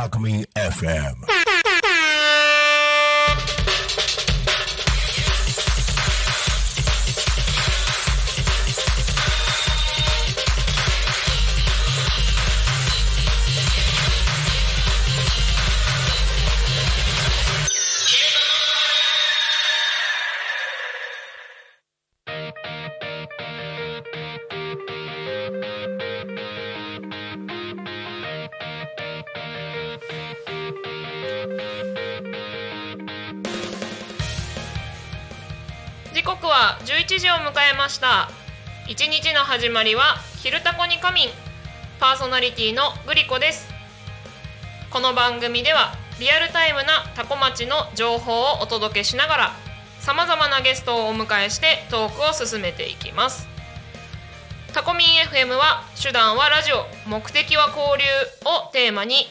タコミン FM 時を迎えました。一日の始まりは「昼タコに仮眠」パーソナリティのグリコです。この番組ではリアルタイムなタコ町の情報をお届けしながらさまざまなゲストをお迎えしてトークを進めていきます。タコミン FM は手段はラジオ目的は交流をテーマに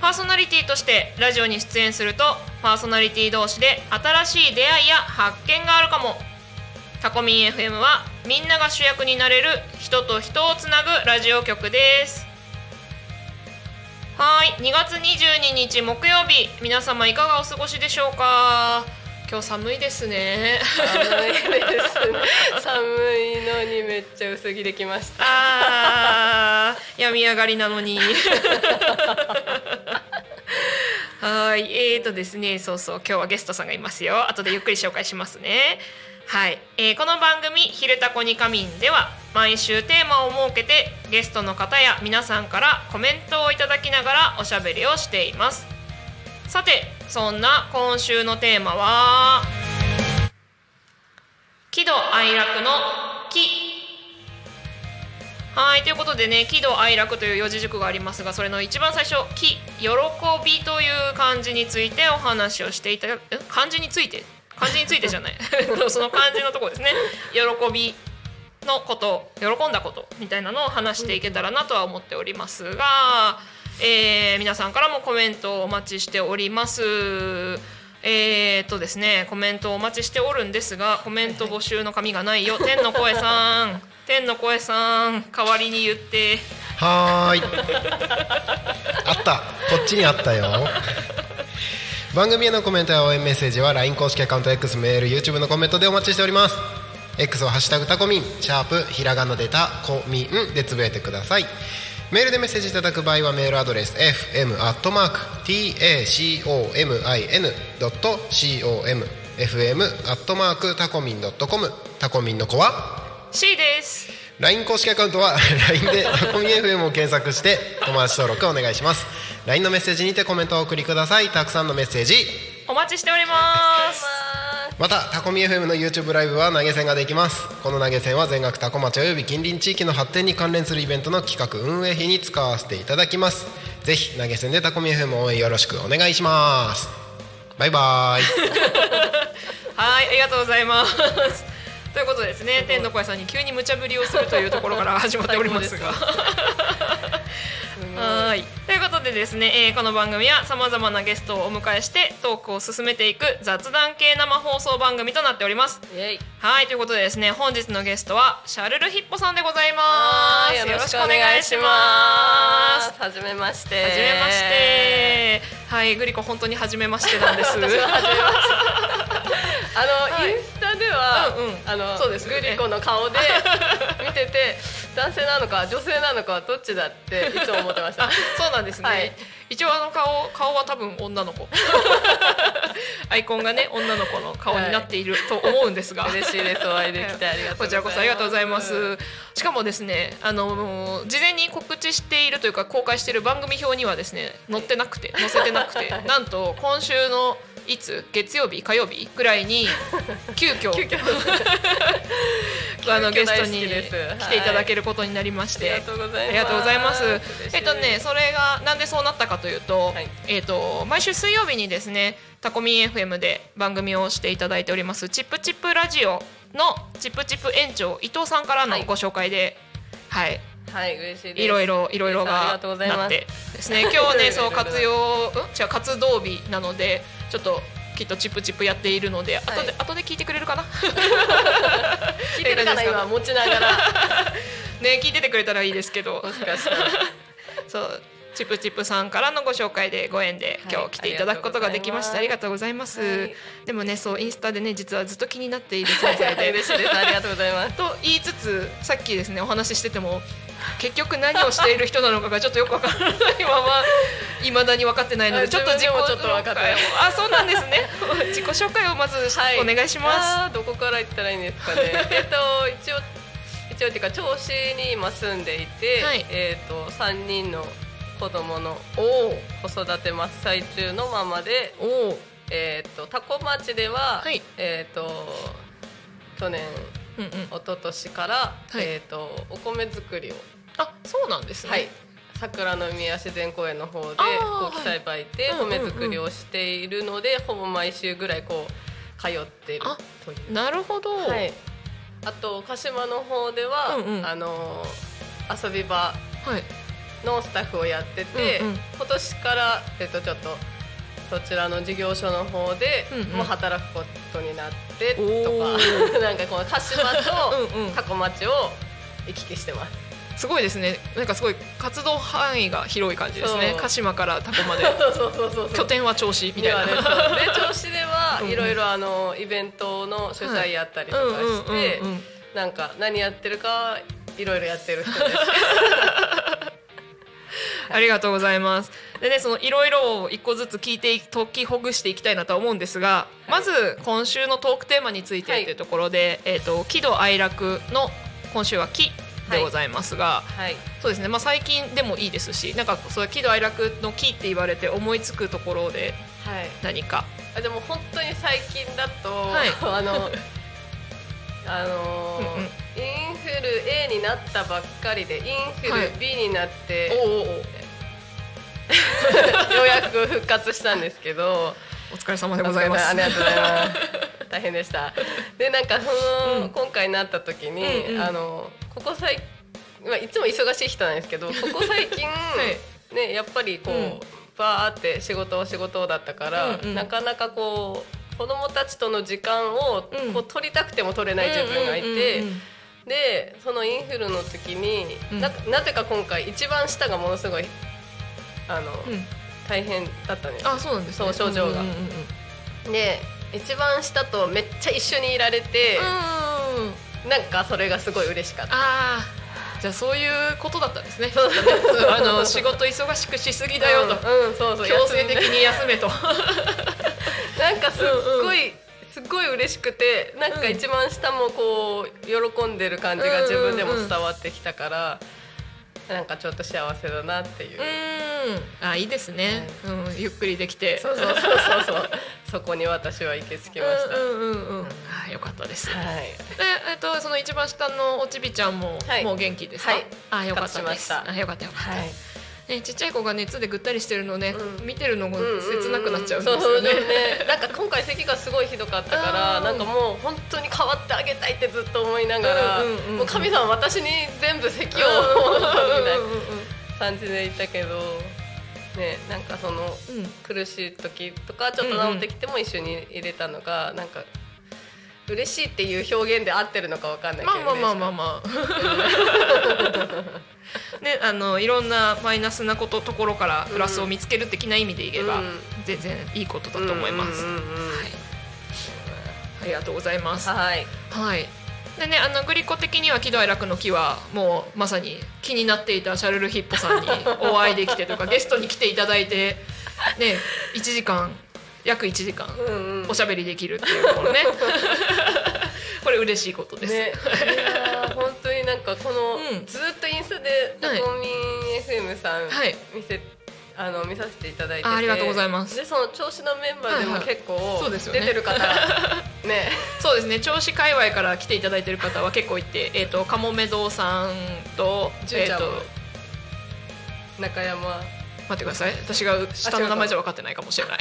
パーソナリティとしてラジオに出演するとパーソナリティ同士で新しい出会いや発見があるかも。タコミン FM はみんなが主役になれる人と人をつなぐラジオ局です。はい。2月22日木曜日。皆様いかがお過ごしでしょうか？今日寒いですね。寒いです。寒いのにめっちゃ薄着できました。あー病み上がりなのに。はいえーとですねそうそう今日はゲストさんがいますよ。後でゆっくり紹介しますね。はい、えーこの番組「昼タコに仮眠」では毎週テーマを設けてゲストの方や皆さんからコメントをいただきながらおしゃべりをしていますさてそんな今週のテーマは喜怒哀楽の「喜」はいということでね喜怒哀楽という四字熟語がありますがそれの一番最初「喜」喜びという漢字についてお話をしていた漢字について？漢字についてじゃない。その漢字のところですね。喜びのこと喜んだことみたいなのを話していけたらなとは思っておりますが、えー皆さんからもコメントをお待ちしております。えー、っとですねコメントをお待ちしておるんですがコメント募集の紙がないよ。天の声さん。天の声さん代わりに言って。はーい。あった。こっちにあったよ。番組へのコメントや応援メッセージは LINE 公式アカウント X メール YouTube のコメントでお待ちしております。X は「ハッシュタグタコミン」シャープひらがなでたコミンでつぶやいてくださいメールでメッセージいただく場合はメールアドレス fm.tacomin.com fm. タコミン .com タコミンの子は？C です。LINE 公式アカウントは LINE でタコミ FM を検索して友達登録お願いします。LINE のメッセージにてコメントをお送りください。たくさんのメッセージ。お待ちしておりますまたタコミ FM の YouTube ライブは投げ銭ができます。この投げ銭は全額タコ町および近隣地域の発展に関連するイベントの企画運営費に使わせていただきます。ぜひ投げ銭でタコミ FM 応援よろしくお願いします。バイバイ。はいありがとうございます。ということでですね天の声さんに急に無茶ぶりをするというところから始まっておりますが。はい。ということでですね、えーこの番組はさまざまなゲストをお迎えしてトークを進めていく雑談系生放送番組となっております。はいということでですね本日のゲストはシャルルヒッポさんでございまはすいよろしくお願いします。はじめまして。はじめまして。はいグリコ本当にはじめましてなんです。私ははじめまして。あの、はい。インスタでは、うんうん。あのそうですグリコの顔で見てて 男性なのか女性なのかどっちだっていつも思ってました。あそうなんですね、はい一応あの顔顔は多分女の子。アイコンがね女の子の顔になっていると思うんですが、嬉しいです。お会いできてありがとうございます。こちらこそありがとうございます。しかもですね、あの事前に告知しているというか公開している番組表にはですね載ってなくて載せてなくて、なんと今週のいつ月曜日火曜日ぐらいに急遽 あのゲストに来ていただけることになりまして、ありがとうございます。ありがとうございます。えっとね、それがなんでそうなったかというと、はい。えっと毎週水曜日にですね、タコミン FM で番組をしていただいておりますチップチップラジオのチップチップ園長伊藤さんからのはい。ご紹介で、はい、はい嬉しいです。いろいろいろいろががとうございます。なってですね。今日はね、そう活用、うん、違う活動日なので、ちょっと。きっとチップチップやっているので、後で後で聞いてくれるかな？聞いてるかな今持ちながら。ね聞いててくれたらいいですけど。もしかしたら。そうチップチップさんからのご紹介でご縁ではい今日来ていただくことができました、ありがとうございます、はい。でもねそうインスタでね実はずっと気になっている存在で。嬉しいです。ありがとうございます。と言いつつさっきですねお話ししてても結局何をしている人なのかがちょっとよくわからないまま いまだに分かってないのであちょっと自己自分でもちょっと分かってない。あそうなんですね。自己紹介をまずお願いします、どこから言ったらいいんですかね。えっと一応一応っていうか銚子に今住んでいて、はい。えっと三人の子供のおお子育て真っ最中のままでおおえっと多古町では、はい。えっと去年うんうん。一昨年から、はい。えっとお米作りを。あそうなんですね。はい。桜の宮自然公園の方でこう木栽培で米作りをしているので、ほぼ毎週ぐらいこう通っているあという。なるほど、はい、あと鹿島の方では、うんうん。あの遊び場はいのスタッフをやってて、うんうん今年から、えっと、ちょっとそちらの事業所の方で、うんうんもう働くことになってとおか なんかこの鹿島と うんうん多古町を行き来してます。すごいですね。なんかすごい活動範囲が広い感じですね。鹿島からタコまで。そうそうそうそう。拠点は銚子みたいな。で銚子ではいろいろあのイベントの主催やったりとかして、なんか何やってるかいろいろやってる人です。ありがとうございます。でね、そのいろいろを一個ずつ聞いてい解きほぐしていきたいなとは思うんですが、まず今週のトークテーマについてはいうところで、えっ、と喜怒哀楽の今週は喜でございますが、はい。そうですね。まあ最近でもいいですし、なんかそういう喜怒哀楽の喜って言われて思いつくところではい。何か。あでも本当に最近だと、はい。あの あのーうんうん。インフル A になったばっかりでインフはい。ル B になって、おおお ようやく復活したんですけど。お疲れ様でございます。ありがとうございます。大変でした。でなんかその、うん。今回なった時に、うんうん。あのここ最まあいつも忙しい人なんですけど ここ最近、い。ねやっぱりこう、うん。バーって仕事仕事だったから、うんうん。なかなかこう子供たちとの時間をうん。こう取りたくても取れない自分がいて、でそのインフルの時に、うん。ななぜか今回一番下がものすごいあの、うん。大変だったんですあ、そうなんですね。そう症状が。うんうんうんで一番下とめっちゃ一緒にいられて、うんうんなんかそれがすごい嬉しかった。ああじゃあそういうことだったんですね。あの仕事忙しくしすぎだよと、うん、うんそうそう。強制的に休めと。なんかすっごい、すっごい嬉しくてなんか一番下もこう喜んでる感じが自分でも伝わってきたから、なんかちょっと幸せだなっていう、うん。あいいですね、うん、ゆっくりできて。そうそうそうそう。そ うそこに私は行き着きました、うんうんうんうん。あよかったです。ではい。えっとその一番下のおちびちゃんも、はい。もう元気ですか、はい。あよかったです。あよかったよかった、はいね、ちっちゃい子が熱でぐったりしてるのね、うん。見てるのも切なくなっちゃうんですよね。なんか今回咳がすごいひどかったからうんなんかもう本当に変わってあげたいってずっと思いながら、もう神様私に全部咳をみたいな感じでいたけどねなんかその苦しい時とかちょっと治ってきても一緒に入れたのがなんか嬉しいっていう表現で合ってるのかわかんないけど、ね、まあまあまあまあまあ。ね、あのいろんなマイナスなことところからプラスを見つける的な意味で言えば、うん全然いいことだと思います。ありがとうございます。はいはい。でねあのグリコ的には喜怒哀楽の木はもうまさに気になっていたシャルル・ヒッポさんにお会いできてとか ゲストに来ていただいてね1時間約1時間おしゃべりできるっていうこのね。これ嬉しいことです。ね、本当になんかこの、うん。ずっとインスタでタはいコミン FM さんはい。見せ、あの見させていただいてて。あありがとうございます。でその調子のメンバーでもはいはい。結構そうですよね。出てる方 ね。そうですね。銚子界隈から来ていただいてる方は結構いて、えー、とかもめ堂さんとえっ、純ちゃんもと中山待ってください。私が下の名前じゃ分かってないかもしれない。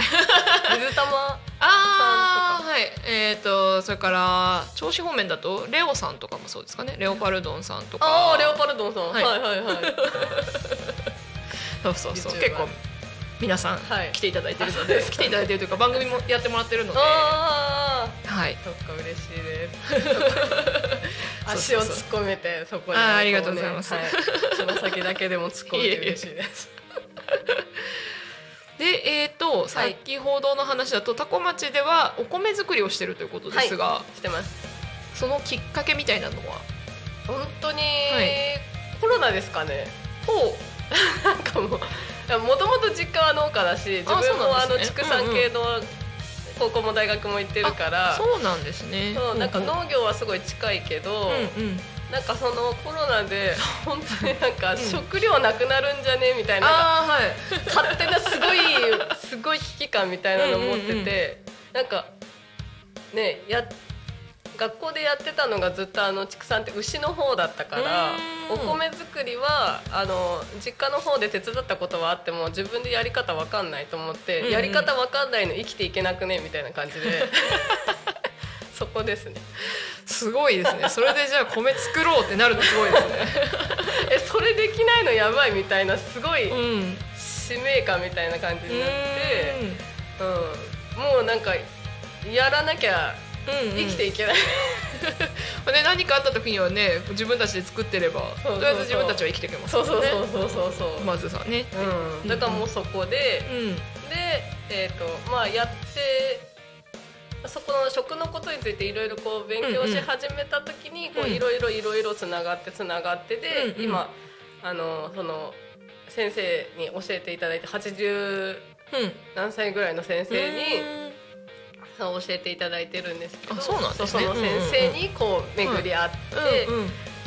水玉ああはい。えっ、とそれから銚子方面だとレオさんとかもそうですかね。レオパルドンさんとか。ああレオパルドンさん、はい。はい、はいはい。そうそうそう。結構皆さんはい。来ていただいてるので、来ていただいてるというか番組もやってもらってるので。はああい。そっか嬉しいです。足を突っ込めてそこに。あーありがとうございます。はい。その先だけでも突っ込めて嬉しいですでえっ、と先ほどの話だと多古町ではお米作りをしてるということですが、してます。そのきっかけみたいなのは？本当に、い。コロナですかね。ほ なんかもうもともと実家は農家だし自分もあの畜産系の高校も大学も行ってるから、そうなんですね。なんかうんう。ん農業はすごい近いけど、うんうんなんかそのコロナで 本当になんか食料なくなるんじゃねみたいなはい。勝手なすごい すごい危機感みたいなのを持ってて、うなんかねや学校でやってたのがずっとあの畜産って牛の方だったからうん。お米作りはあの実家の方で手伝ったことはあっても自分でやり方わかんないと思って、うんうん。やり方わかんないの生きていけなくねみたいな感じで。そこですねすごいですね。それでじゃあ米作ろうってなるのすごいですね。えそれできないのやばいみたいなすごいうん。使命感みたいな感じになって。うん、もうなんかやらなきゃうんうん。生きていけない、で何かあった時にはね自分たちで作ってればとりあえず自分たちは生きていけますそうそうねそうそうそうそう、まずはね。うん、だからもうそこで、うん。でえっ、とまあやってそこの食のことについていろいろこう勉強し始めた時にいろいろいろいろつながってつながってで、うんうん。今あのその先生に教えていただいて80うん。何歳ぐらいの先生に、教えていただいてるんですけどあそうなんですね。そうその先生にこう巡り合って、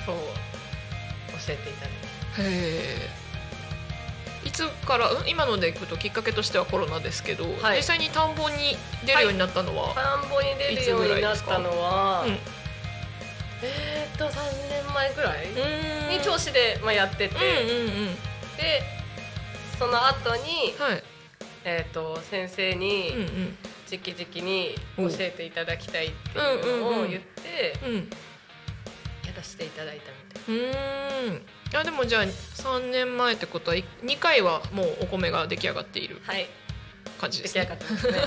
そう教えていただいて。へえいつからうん今のでいくときっかけとしてはコロナですけど、はい。実際に田んぼに出るようになったのは、田んぼに出るようになったのは、うんえーっと3年前ぐらいうん。に調子で、まあ、やってて、うんうんうん。でその後に、はい。えーっと先生にうんうん。直々に教えていただきたいっていううんうんうん。のを言ってうん。やらせていただいたみたいうんいやでもじゃあ3年前ってことは2回はもうお米が出来上がっているはい。感じですね。出来上がってます。ね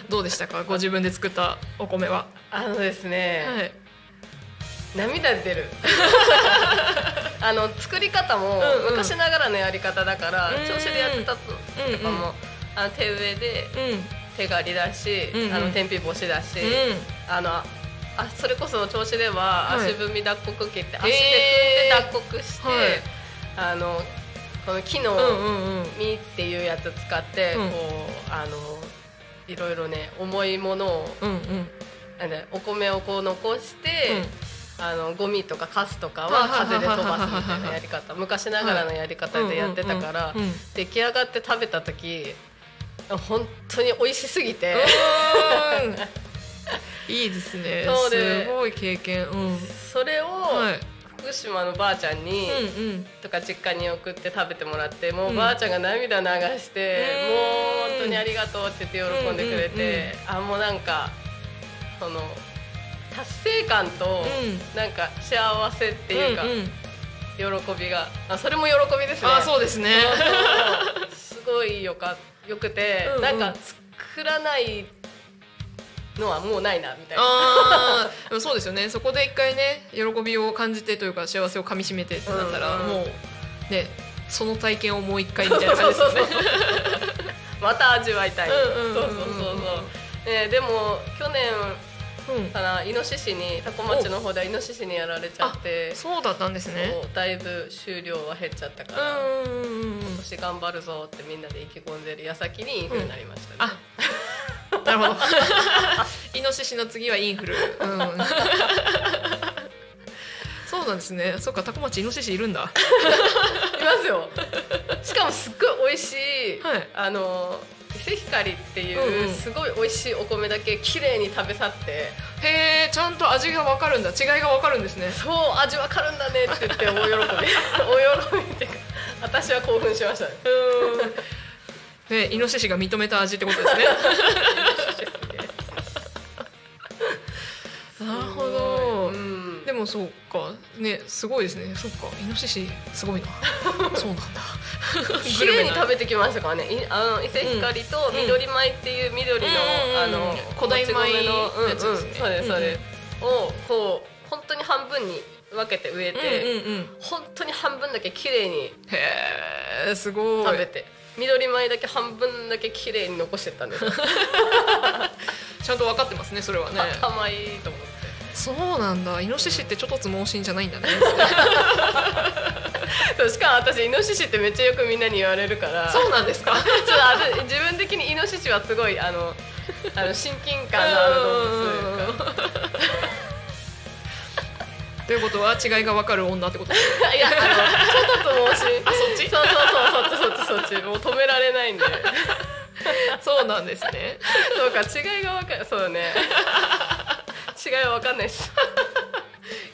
どうでしたか？ご自分で作ったお米は、あのですね、はい、涙出る。あの作り方もうんうん。昔ながらのやり方だから、うん調子でやってたとうんうん。かも、あの手植えでうん。手刈りだし、うんうん。あの天日干しだし、うん。あのあそれこそ調子でははい。足踏み脱穀機って足へでー踏んで脱穀して、はい。あのこの木の実っていうやつ使って、うん。こうあのいろいろね重いものをうんお米をこう残して、あのゴミとかカスとかは風で飛ばすみたいなやり方。昔ながらのやり方でやってたから出来上がって食べた時本当に美味しすぎて。うん いいですね。そうで。すごい経験。うん。それをはい。福島のばあちゃんに、うんうん。とか実家に送って食べてもらってもううん。ばあちゃんが涙流して、うんもう本当にありがとうって言って喜んでくれて、あもうなんかその達成感と、うん。なんか幸せっていうか、んん。喜びがあそれも喜びですね。あそうですね。すごいよかよくて、うんうん。なんか作らないのはもうないなみたいな。あーでもそうですよね。そこで一回ね喜びを感じてというか幸せをかみしめてってなったら、うん。うんもうねその体験をもう一回みたいな感じですよね。また味わいたい、うんうんうんうんそうそうそうそう、ね、でも去年うん。かなイノシシに多古町の方ではイノシシにやられちゃってそうだったんですね。だいぶ収量は減っちゃったかうら、んうんうんうん。今年頑張るぞってみんなで意気込んでる矢先にインフルになりましたね、あなるほど。イノシシの次はインフル、うん、そうなんですね。そっかタコ町イノシシいるんだ。いますよ。しかもすっごい美味しい、はい。あの伊勢光っていうんううん。すごい美味しいお米だけ綺麗に食べ去って。へえちゃんと味がわかるんだ。違いがわかるんですね。そう味わかるんだねって言って大喜び。大喜びっていうか私は興奮しましたねねイノシシが認めた味ってことですね。なるほど。うん。でもそうか。ねすごいですね。そっか。イノシシすごいな。そうなんだ。綺麗に食べべてきましたからね。いあの伊勢光と緑米っていう緑の、うん。あの古代米の、やつですね。そうですそうです、をこう本当に半分に分けて植えて、うんうんうん。本当に半分だけ綺麗にへえすごい。食べて緑米だけ半分だけ綺麗に残してったんですよちゃんと分かってますねそれはね。頭いいと思って。そうなんだ。イノシシってちょっとつ盲信じゃないんだね。そうしかも私イノシシってめっちゃよくみんなに言われるから。そうなんですか？ちょっと自分的にイノシシはすごいあのあの 親近感のある動物というかということは違いが分かる女ってこと？で すいやあのちょっと盲信あそっち？そうそうそうそっちそっちそっちもう止められないんで。そうなんですね。そうか違いが分かる。そうね。違いは分かんないです。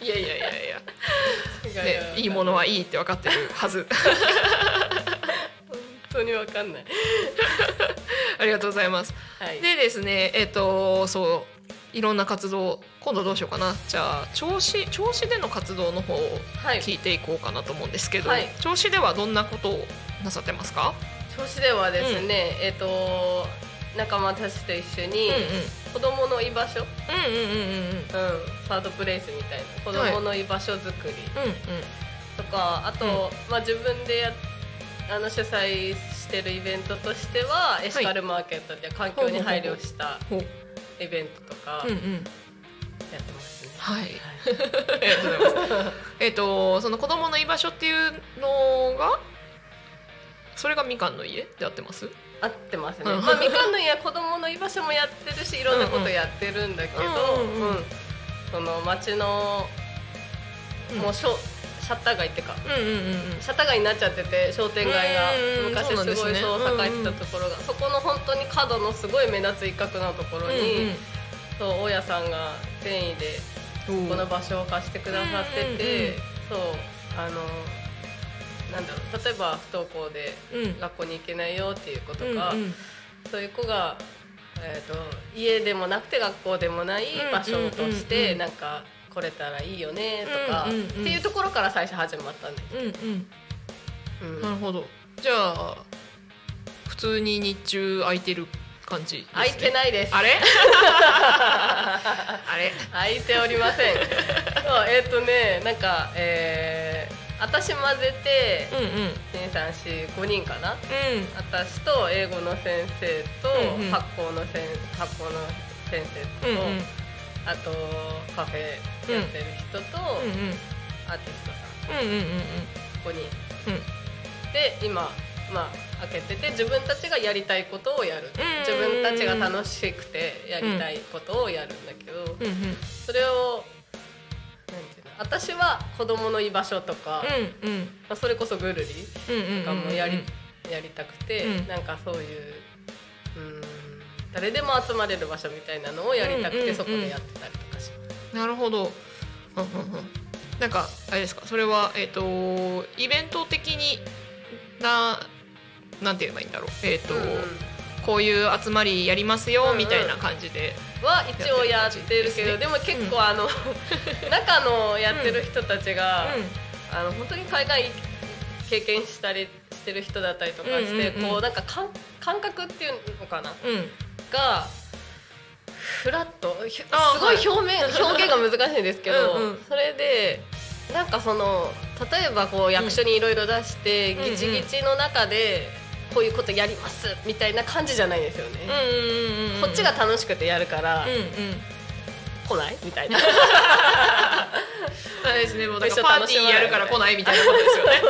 いやいやいやいや、ね、いいものはいいって分かってるはず。本当に分かんない。ありがとうございます。はい。でですねえっ、とそういろんな活動今度どうしようかな。じゃあ銚子銚子での活動の方をはい。聞いていこうかなと思うんですけど、はい。銚子ではどんなことをなさってますか？銚子ではですね、えっ、と仲間たちと一緒に子供の居場所、うん、うんうんうんうん。うん。うんサードプレイスみたいな。子供の居場所作り。とか、あと、まあ、自分でやあの主催してるイベントとしてはエシカルマーケットで環境に配慮したイベントとかうんうん。やってますね。はい。ありがとうございます。えっとその子供の居場所っていうのがそれがみかんの家で合ってます？合ってますね、うん。まあ、みかんの家は子供の居場所もやってるしいろんなことやってるんだけど、うんうんうん。うん。その町のうんもうショシャッター街ってかうんうんうんうん。シャッター街になっちゃってて商店街がうん昔すすごいね。そう栄えてたところが。そこの本当に角のすごい目立つ一角のところに、そう大家さんが善意でうんうん。この場所を貸してくださってて、うんうんそうあのなんだろう例えば不登校でうん。学校に行けないよっていう子とうんか、うん。そういう子が、えー、と家でもなくて学校でもない場所としてんなんか来れたらいいよねとか、うんうんうん。っていうところから最初始まったんです。うんうん。うん。なるほど。じゃあ普通に日中空いてる感じです、ね、空いてないです。あれ？あれ？空いておりません。そうえっ、とねなんか、えー私混ぜてうんうん。二三四五人かな？う私と英語の先生と、うんうん。発酵の先発酵の先生と、んうんうん。あとカフェやってる人と、うん。うんアーティストさん。うんうんうん5人、うん。で今まあ開けてて自分たちがやりたいことをやる、うん。自分たちが楽しくてやりたいことをやるんだけど、うんうん。それを私は子供の居場所とか、うんうんまあ、それこそぐるりとかもやり,、やりたくて、うんなんかそういううん誰でも集まれる場所みたいなのをやりたくて、そこでやってたりとかします。なるほど。うんうんうんなんかあれですか？それはえっ、とイベント的にななんて言えばいいんだろう。えっ、と、うんうんこういう集まりやりますよ、みたいな感じで。は一応やってるけどでも結構あの、中のやってる人たちが、あの本当に海外経験したりしてる人だったりとかして、こうなんか感感覚っていうのかな？がフラット。ひすあごい表面、表現が難しいんですけどそれでなんかその例えばこう役所にいろいろ出して、うん。ギチギチの中でこういうことやりますみたいな感じじゃないですよね、うんうんうんうん。こっちが楽しくてやるから、うんうん。来ないみたいな。そうですね。もうだか一緒らパーティーやるから来ないみたいなことですよね。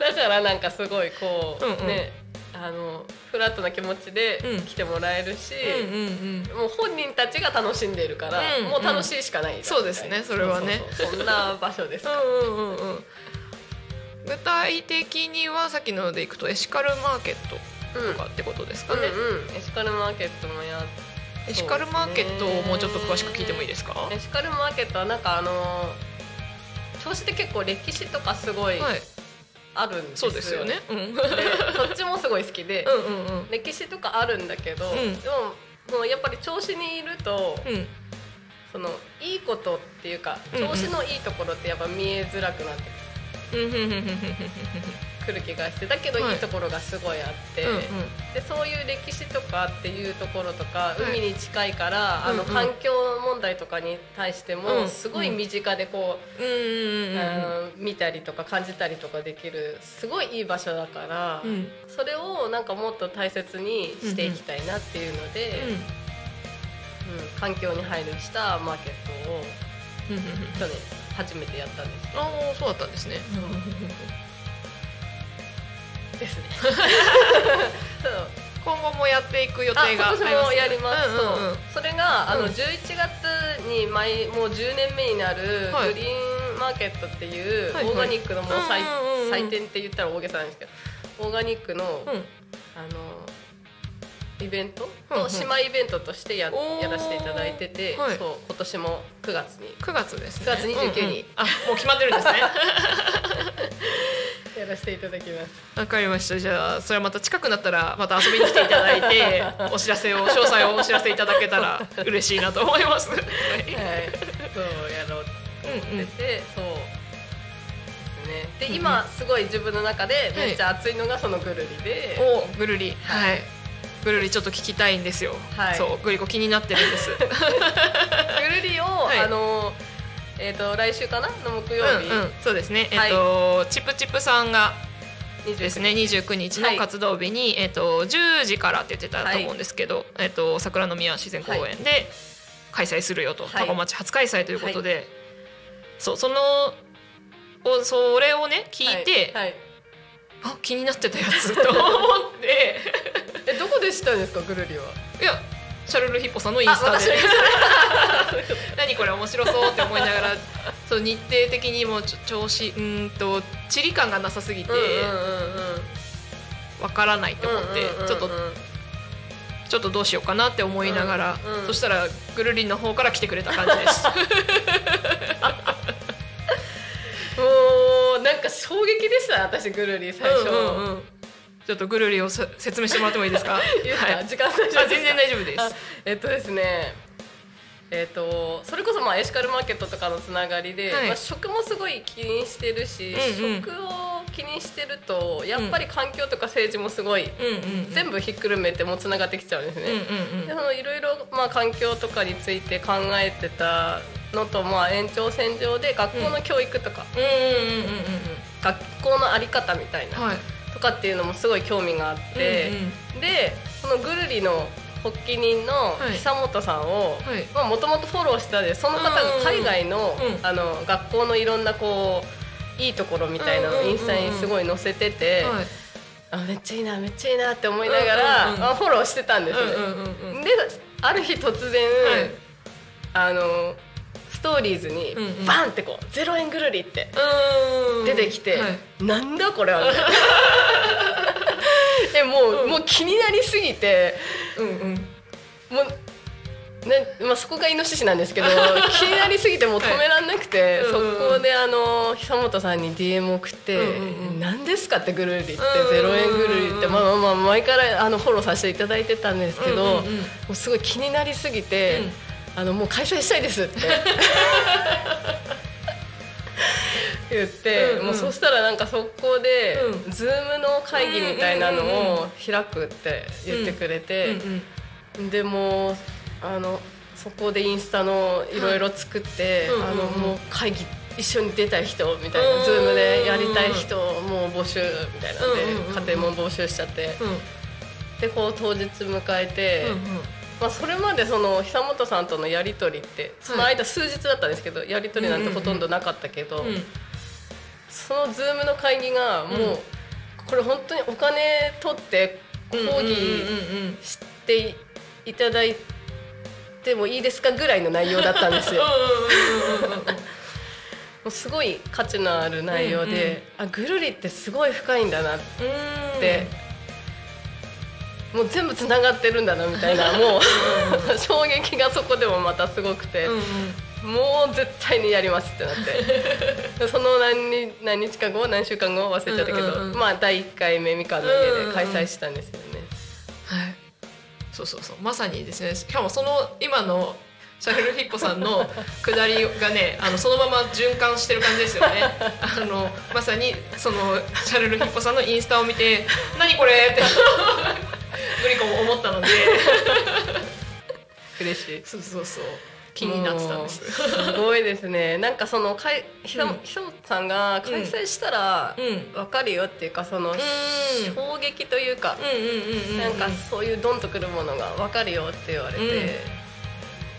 だからなんかすごいこう、うんうん。ねあのフラットな気持ちでうん。来てもらえるし、うんうんうん。もう本人たちが楽しんでるから、うんもう楽しいしかない、そうですねそれはね。そんな場所です、うんうんうんうん具体的にはさっきのでいくとエシカルマーケットうん。とかってことですかね、うんうん、エシカルマーケットもやっエシカルマーケットをもうちょっと詳しく聞いてもいいですか？はエシカルマーケットはなんかあの銚子って結構歴史とかすごいい。あるんですそうですよね。うん。うんでそっちもすごい好きで、うんうん歴史とかあるんだけど、ん。でももうやっぱり銚子にいると、うん。そのいいことっていうかうんうん。銚子のいいところってやっぱ見えづらくなってうんうんうんうんうんくる気がしてだけどいいところがすごいあって、うんでそういう歴史とかっていうところとか、海に近いから、あの環境問題とかに対してもすごい身近でこう、あ見たりとか感じたりとかできるすごいいい場所だから、うんそれをなんかもっと大切にしていきたいなっていうので、うん環境に配慮したマーケットを去年初めてやったんです。ああそうだったんですね。ですね。今後もやっていく予あ定が今年もやります、うんうんうん。それがあのうん。11月に毎もう10年目になるはい。グリーンマーケットっていうオはいはい。ーガニックのもう祭,、うんうんうん祭典って言ったら大げさなんですけどオーガニックの,、うん。あのイベント？うんうん。と姉妹イベントとしてや,、やらせていただいてて、はい。そう今年も9月に。9月ですね。9月29日うんうん。あもう決まってるんですね。やらせていただきます。わかりました。じゃあそれはまた近くなったらまた遊びに来ていただいて お知らせを詳細をお知らせいただけたら嬉しいなと思います。はい。はい、そうやろうと思ってて、そうですね。で、うんうん。今すごい自分の中でめっちゃ熱いのがそのぐるりで、おぐるりはいぐるりちょっと聞きたいんですよ、はい。そうぐりこ気になってるんです。ぐる。りを、いあのえっ、と来週かな？の木曜日、うんうん。そうですね。えっ、はいと、チップチップさんが29ですね29日。の活動日に、えっと10時からって言ってたと思うんですけど、えっと桜の宮自然公園で開催するよと、はい。多古町初開催ということで、そうそのおそれをね聞いて、あ気になってたやつと思って。えどこで知ったんですかぐるりは？いやシャルルヒッポさんのインスタで 何これ面白そうって思いながら そう日程的にも調子うーんと地理感がなさすぎてうんうんうんからないって思ってうんちょっとちょっとどうしようかなって思いながら、そしたらぐるりんの方から来てくれた感じです。もうなんか衝撃でした私ぐるり最初。うんうんうんちょっとぐるりをさ説明してもらってもいいですか？はい。時間大丈夫全然大丈夫です。あえっとですね。えっとそれこそまあエシカルマーケットとかのつながりで、はい。まあ、食もすごい気にしてるし、うんうん。食を気にしてるとやっぱり環境とか政治もすごい、全部ひっくるめてもうつながってきちゃうんですね。いろいろまあ環境とかについて考えてたのとまあ延長線上で学校の教育とか、学校のあり方みたいな、うんはいとかっていうのもすごい興味があって。うんでそのぐるりの発起人のはい。久本さんをもともとフォローしたでその方が海外の,、うん。うん。あの学校のいろんなこういいところみたいなのをうんうんうん。うんインスタにすごい載せてて、はい。あめっちゃいいなめっちゃいいなって思いながら、うんうんうんまあフォローしてたんですね。うんうんうんうん。である日突然、はい。あのストーリーズにうんうん。バンってこう「0円ぐるり」ってうん。出てきて、はい。なんだこれはみたいなえもう、もう気になりすぎてうんうん。もうねまあ、そこがイノシシなんですけど 気になりすぎてもう止めらんなくて、はいうんうん。そこであの久本さんに DM 送って「うんうんうん。何ですか?」ってぐるりって「うんうんうん0円ぐるり」ってまあまあまあ前からあのフォローさせていただいてたんですけど、うんうんうん。もうすごい気になりすぎて、うん。あのもう開催したいですって 言って、うんうん。もうそしたらなんか速攻で、うズームの会議みたいなのを開くって言ってくれて。でもうあのそこでインスタのいろいろ作って、うんあのもう会議一緒に出たい人みたいな、うんズームでやりたい人もう募集みたいなんで、勝手に募集しちゃって、うん。でこう当日迎えて、うんうんまあ、それまでその久本さんとのやり取りってその間数日だったんですけど、やり取りなんてほとんどなかったけど、うん。そのズームの会議がもう、うんこれ本当にお金取って講うんうんうん義していただいてもいいですかぐらいの内容だったんですよ。うんうんうんうんうん もうすごい価値のある内容で、あぐるりってすごい深いんだなって、もう全部つながってるんだなみたいな もう衝撃がそこでもまたすごくて、うんうん。もう絶対にやりますってなって。その何日何日か後何週間後忘れちゃったけど、うんうんうん。まあ第1回目みかんの家で開催したんですよね。はい、そうそうそう。まさにですね。しかもその今のシャルルヒッポさんの 下りがねあのそのまま循環してる感じですよね。あのまさにそのシャルルヒッポさんのインスタを見て「何これ?」ってグリコも思ったので。嬉しい。そうそうそう。気になってたんです。すごいですね。なんかそのかい久うん。本久本さんが開催したらうん。分かるよっていうかその衝撃というか、なんかそういうドンとくるものが分かるよって言われて、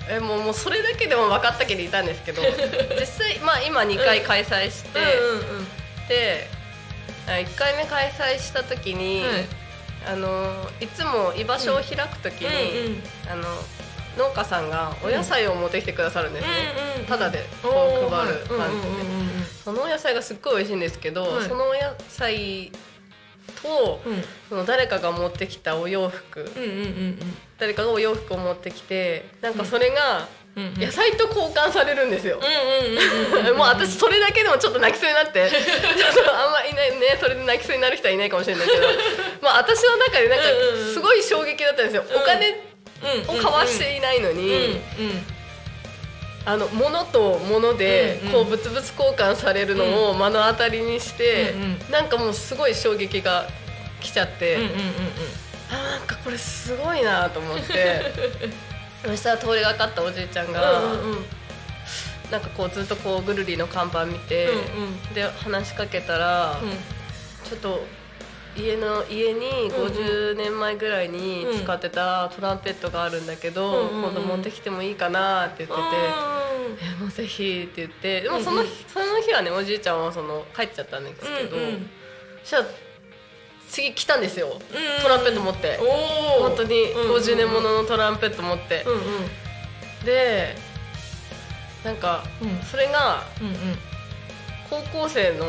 うん。えもうもうそれだけでも分かったけどいたんですけど 実際、まあ、今2回開催して、うんであ1回目開催した時に、はいあのいつも居場所を開く時に、うん。うんあの農家さんがお野菜を持ってきてくださるんですね、うんうんただでこう配る感じで、そのお野菜がすっごい美味しいんですけど、はい。そのお野菜とうん。その誰かが持ってきたお洋服、誰かがお洋服を持ってきてなんかそれがうんうん。野菜と交換されるんですよ。もう私それだけでもちょっと泣きそうになって。ちょっとあんまいないねそれで泣きそうになる人はいないかもしれないけど。まあ私の中でなんかすごい衝撃だったんですよ、うんお金をうん交わしていないのに、あの物と物でこう物々交換されるのを目の当たりにして、うなんかもうすごい衝撃が来ちゃって、うあなん。かこれすごいなと思ってそしたら通りがかったおじいちゃんが、うんうんうん。なんかこうずっとこうぐるりの看板見て、うんで話しかけたら、うん。ちょっと家の家に50年前ぐらいに使ってたトランペットがあるんだけど、うんうんうん。今度持ってきてもいいかなって言ってて。えもうぜひって言ってでもその,、うんうん。その日はねおじいちゃんはその帰っちゃったんですけど、うんうん。そしたら次来たんですよ、うん。トランペット持って、本当に50年もののトランペット持って、うんうん。でなんかうん。それがうんうん。高校生の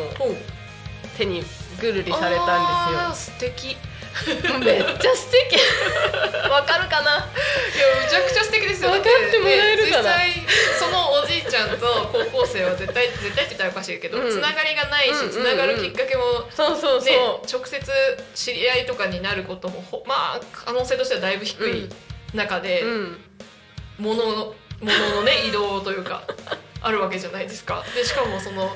手にぐるりされたんですよ めっちゃ素敵。わかるかな？めちゃくちゃ素敵ですよ。分かってもらえるかな？ね実際そのおじいちゃんと高校生は絶対絶対って言ったらおかしいけど、うん。つながりがないし、うんうんうんつながるきっかけもそうそうそう、ね、直接知り合いとかになることもほまあ可能性としてはだいぶ低い中で、うん。物の物のね移動というかあるわけじゃないですか。でしかもその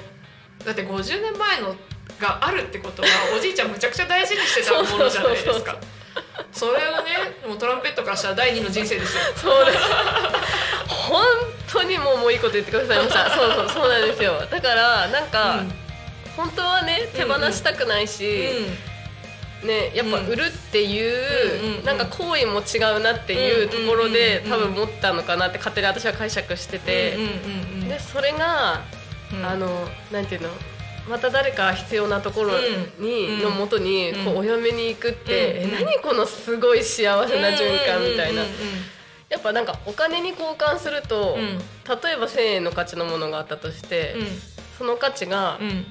だって50年前のがあるってことはおじいちゃんむちゃくちゃ大事にしてたものじゃないですか。それをねもうトランペットからしたら第二の人生ですよ。そうです本当にもうもういいこと言ってくださいました。そうそうそうなんですよ。だからなんか、本当はね手放したくないし、ね、やっぱ売るっていう、うんうんなんか行為も違うなっていうところで、うんうんうんうん。多分持ったのかなって勝手に私は解釈してて、うんうんうんうん。でそれが、うん。あのなんていうのまた誰か必要なところに、うん。のもとにこうん。うお嫁に行くって、うん。え何このすごい幸せな循環みたいな、うんうんやっぱなんかお金に交換すると、うん。うん例えば1,000円の価値のものがあったとして、その価値がうん。うん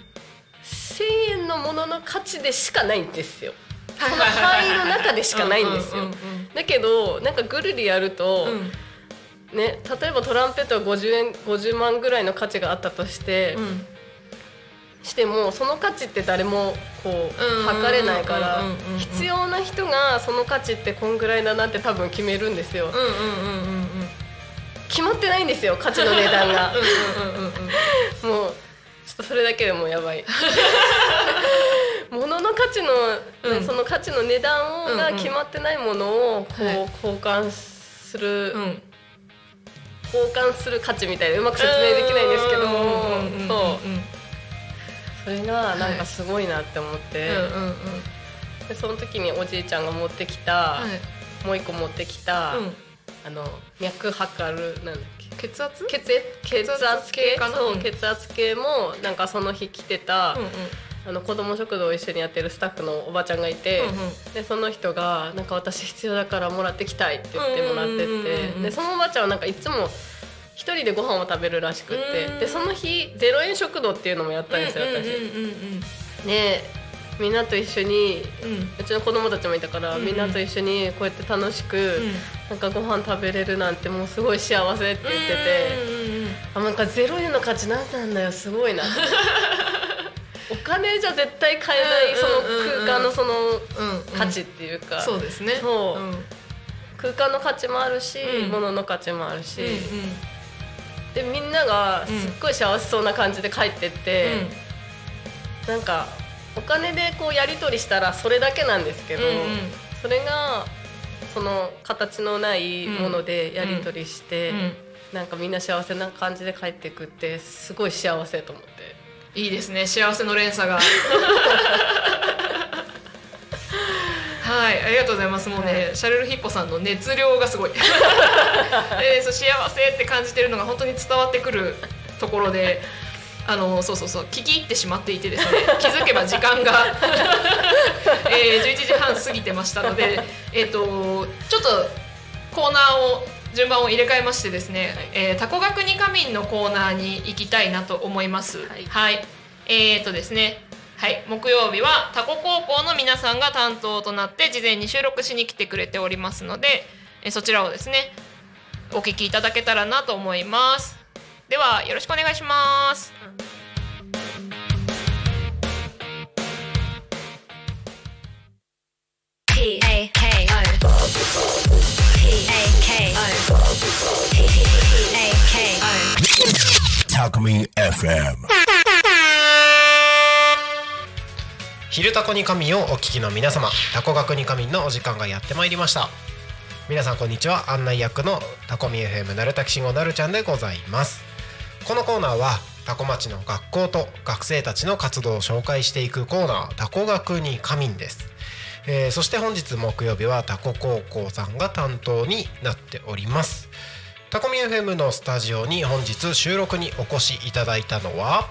1,000円のものの価値でしかないんですよ。その範囲の中でしかないんですよ。うんうんだけどなんかぐるりやると、うん。うんね、例えばトランペットが50円50万ぐらいの価値があったとして、うんしてもその価値って誰もこううん。測れないから必要な人がその価値ってこんぐらいだなって多分決めるんですよ。決まってないんですよ価値の値段が。もうちょっとそれだけでもうやばい。物の価値の、うん。その価値の値段が決まってないものをこう、はい。交換する、うん。交換する価値みたいなうまく説明できないんですけどうんうんうんうんそううんそれがなんかすごいなって思って、でその時におじいちゃんが持ってきた、はい。もう一個持ってきた、うん。あの脈測るなんだっけ。血圧？血液血圧計血圧計？かな血圧計もなんかその日来てた、あの子供食堂を一緒にやってるスタッフのおばちゃんがいて、うんうん。でその人が「なんか私必要だからもらってきたい」って言ってもらってうんうんうんうんてでそのおばちゃんはなんかいつも一人でご飯を食べるらしくって。うん。でその日ゼロ円食堂っていうのもやったんですよ私。うんうんでみんなと一緒にうん。うんうちの子供たちもいたから、うんうんみんなと一緒にこうやって楽しく、うん。なんかご飯食べれるなんてもうすごい幸せって言ってて。うんうんうんあなんかゼロ円の価値なんなんだよすごいな。お金じゃ絶対買えないその空間のそのうんうん。価値っていうか、そうですね。そう。うん。うん空間の価値もあるし、うん。物の価値もあるし、うんでみんながすっごい幸せそうな感じで帰ってって、なんかお金でこうやり取りしたらそれだけなんですけど、うんうん。それがその形のないものでやり取りして、うん。なんかみんな幸せな感じで帰ってくってすごい幸せと思って。いいですね。幸せの連鎖が はいありがとうございます。もうね、シャルルヒッポさんの熱量がすごい、えーそう幸せって感じてるのが本当に伝わってくるところであのそうそうそう聞き入ってしまっていてですね 気づけば時間が、えー、11時半過ぎてましたのでえっ、とちょっとコーナーを順番を入れ替えましてですね、えータコ学に仮眠のコーナーに行きたいなと思います。はい。えー、とですね。はい、木曜日はタコ高校の皆さんが担当となって事前に収録しに来てくれておりますので、えーそちらをですねお聞きいただけたらなと思います。ではよろしくお願いします。タコミン FM 昼タコに神をお聞きの皆様タコ学に神のお時間がやってまいりました。皆さんこんにちは。案内役のタコミ FM なるたきしんごなるちゃんでございます。このコーナーはタコ町の学校と学生たちの活動を紹介していくコーナータコ学に神です。えーそして本日木曜日はタコ高校さんが担当になっております。タコミ FM のスタジオに本日収録にお越しいただいたのは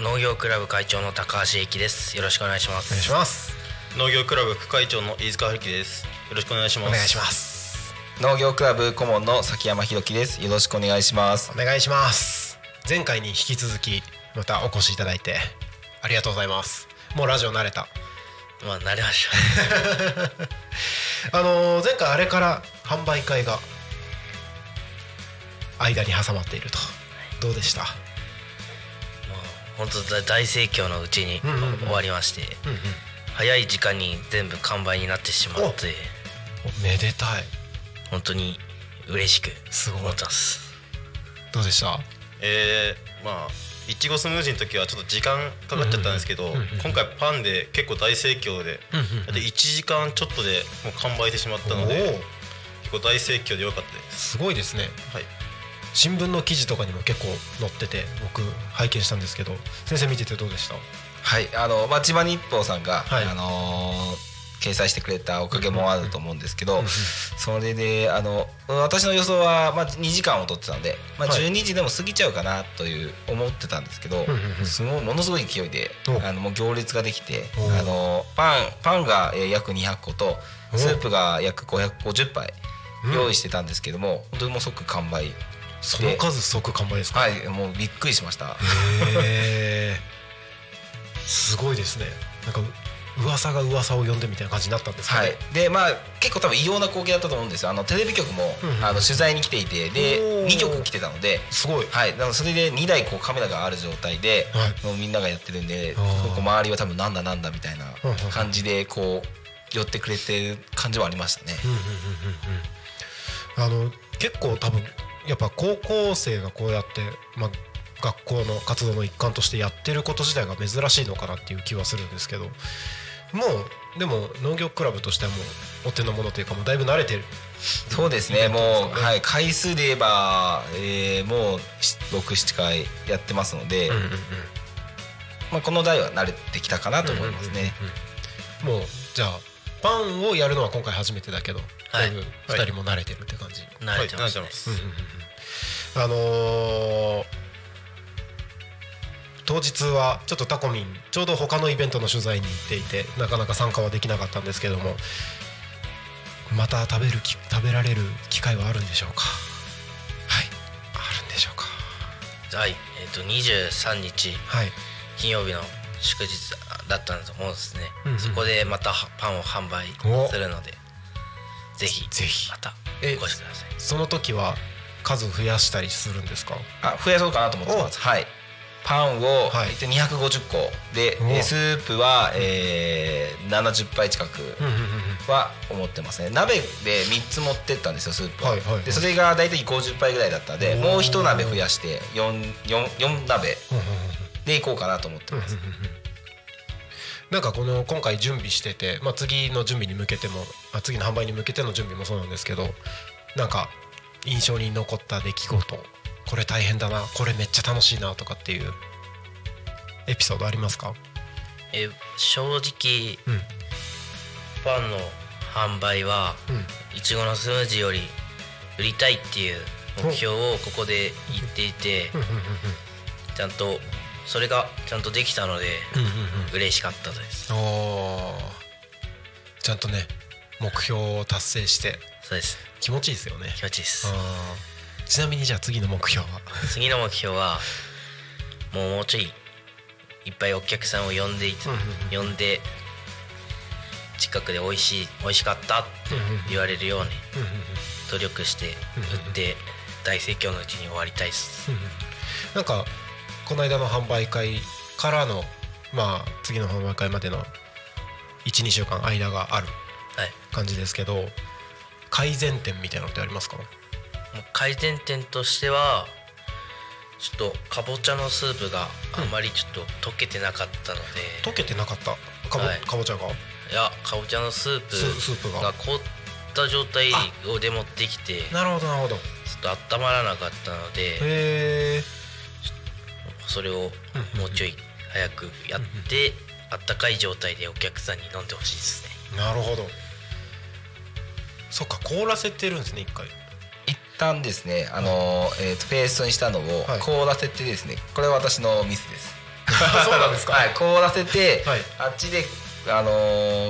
農業クラブ会長の高橋英樹です。よろしくお願いします。お願いします。農業クラブ副会長の飯塚春樹です。よろしくお願いします。お願いします。農業クラブ顧問の崎山弘樹です。よろしくお願いします。お願いします。前回に引き続きまたお越しいただいてありがとうございます。もうラジオ慣れた。まあ慣れまし あのー前回あれから販売会が間に挟まっていると。どうでした？本当大盛況のうちに終わりまして、うんうん。早い時間に全部完売になってしまっておめでたい。本当に嬉しくすごい。思ってます。どうでした？えー、まあいちごスムージーの時はちょっと時間かかっちゃったんですけど、うんうんうん今回パンで結構大盛況で、うんうんうん。だって1時間ちょっとでもう完売してしまったので結構大盛況で良かったです。すごいですね。はい。新聞の記事とかにも結構載ってて僕拝見したんですけど先生見ててどうでした？はいあの、まあ、千葉日報さんが、はい。あのー掲載してくれたおかげもあると思うんですけど、それであの私の予想は、まあ、2時間を取ってたので、まあ、はい。12時でも過ぎちゃうかなという思ってたんですけど、すごいものすごい勢いでお。あのもう行列ができてお。あのパンパンが、えー約200個とお。スープが約550杯うん用意してたんですけども、本当にもう即完売その数即完売ですか？はいもうびっくりしました。へえすごいですね。なんか噂が噂を呼んでみたいな感じになったんですかね、はい、でまあ結構多分異様な光景だったと思うんですよ。あのテレビ局も、うんうんあの取材に来ていてでおー。2局来てたので。すごい。はい、だからそれで2台こうカメラがある状態で、はい。みんながやってるんでこう周りは多分なんだなんだみたいな感じでこう寄ってくれてる感じはありましたね。うんうんうんうん。あの結構多分やっぱ高校生がこうやって、まあ、学校の活動の一環としてやってること自体が珍しいのかなっていう気はするんですけどもうでも農業クラブとしてはもうお手の物というかもうだいぶ慣れてるそうですね。もう、はい、回数で言えば、えーもう67回やってますので、まあ、この代は慣れてきたかなと思いますね。もうじゃあパンをやるのは今回初めてだけど、はい。だい。ぶ2人も慣れてるって感じ、慣れてますね、はい。慣れてますあのー当日はちょっとタコミンちょうど他のイベントの取材に行っていてなかなか参加はできなかったんですけどもまた食べるき食べられる機会はあるんでしょうか？はい。あるんでしょうか？はい。えっ、と23日はい。金曜日の祝日だったと思うんですね、うんうん。そこでまたパンを販売お。するのでぜひぜひ。またえお越しください。その時は数増やしたりするんですか？あ増やそうかなと思ってます。はい。パンをはい。一応250個で、お。えースープは、えー、70杯近くは思ってますね。鍋で3つ持ってったんですよスープは,、はいはいはい。でそれが大体50杯ぐらいだったんでもう一鍋増やして 4, 4, 4鍋でいこうかなと思ってます、なんかこの今回準備してて、まあ、次の準備に向けてもあ次の販売に向けての準備もそうなんですけどなんか印象に残った出来事これ大変だなこれめっちゃ楽しいなとかっていうエピソードありますか？え正直、うん。パンの販売はうん。いちごのスムージーより売りたいっていう目標をここで言っていてちゃんとそれがちゃんとできたので嬉しかったです。おー。ちゃんとね目標を達成して。そうです。気持ちいいですよね。気持ちいいです。ちなみにじゃあ次の目標は？次の目標はもうもうちょいいっぱいお客さんを呼んでいつ呼んで近くで美味しい美味しかったって言われるように努力して売って大盛況のうちに終わりたいです。なんかこの間の販売会からのまあ次の販売会までの12週間間があるはい。感じですけど改善点みたいなのってありますか？改善点としてはちょっとかぼちゃのスープがあまりちょっと溶けてなかったので、溶けてなかった？かぼ,、はい。かぼちゃが？いやかぼちゃのスープープが？が凍った状態をで持ってきてちょなるほどなるほど。へっと温まらなかったのでえそれをもうちょい早くやってあったかい状態でお客さんに飲んでほしいですね。なるほど。そっか凍らせてるんですね一回。一旦ですねあの、えーとペーストにしたのをはい。凍らせてですねこれは私のミスです。そうなんですか？はい凍らせて、はい。あっちであの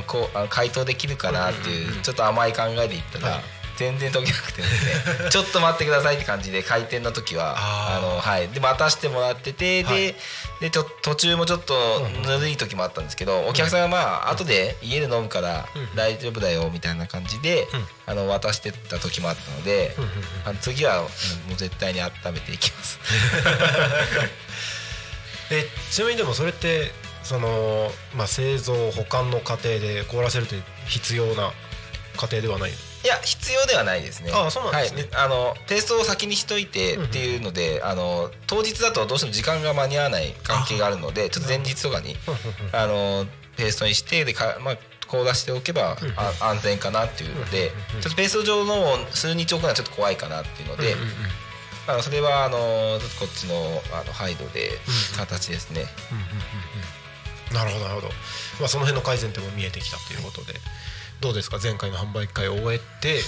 ーこうあの解凍できるかなっていう,、ちょっと甘い考えでいったら、はい全然溶けなくてですね。ちょっと待ってくださいって感じで開店の時はあのはい。で待たしてもらってて、はい。ででちょ途中もちょっとぬるい時もあったんですけど、お客さんがまあ後で家で飲むから大丈夫だよみたいな感じで、あの渡してった時もあったので、あの次はうんもう絶対に温めていきます。えちなみにでもそれってその、まあ、製造保管の過程で凍らせるって必要な過程ではないいや必要ではないですね。ああそうなんですね。はい、あのペーストを先にしといてっていうので、あの当日だとどうしても時間が間に合わない関係があるので、ちょっと前日とかにあのペーストにしてでかまあ凍らしておけばあ安全かなっていうので、ちょっとペースト状のを数日置くのはちょっと怖いかなっていうので、あのそれはあのこっちのあのハイドで形ですね。なるほどなるほど、まあ、その辺の改善点も見えてきたということでどうですか？前回の販売会を終えて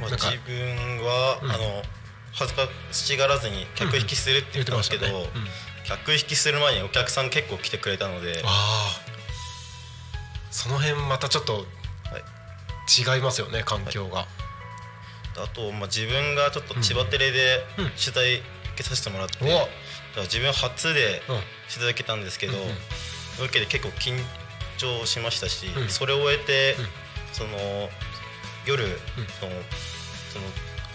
まあ、自分は、あの恥ずかしがらずに客引きするって言ってたんですけど、うん。うん。言ってま客引きする前にお客さん結構来てくれたので。その辺またちょっと違いますよね環境が、あと、まあ、自分がちょっと千葉テレでうん。取材受けさせてもらって、おだから自分初でうん。取材受けたんですけど、うんうん。受けて結構緊張しましたし、うん。それを終えて、うん。その夜、そのその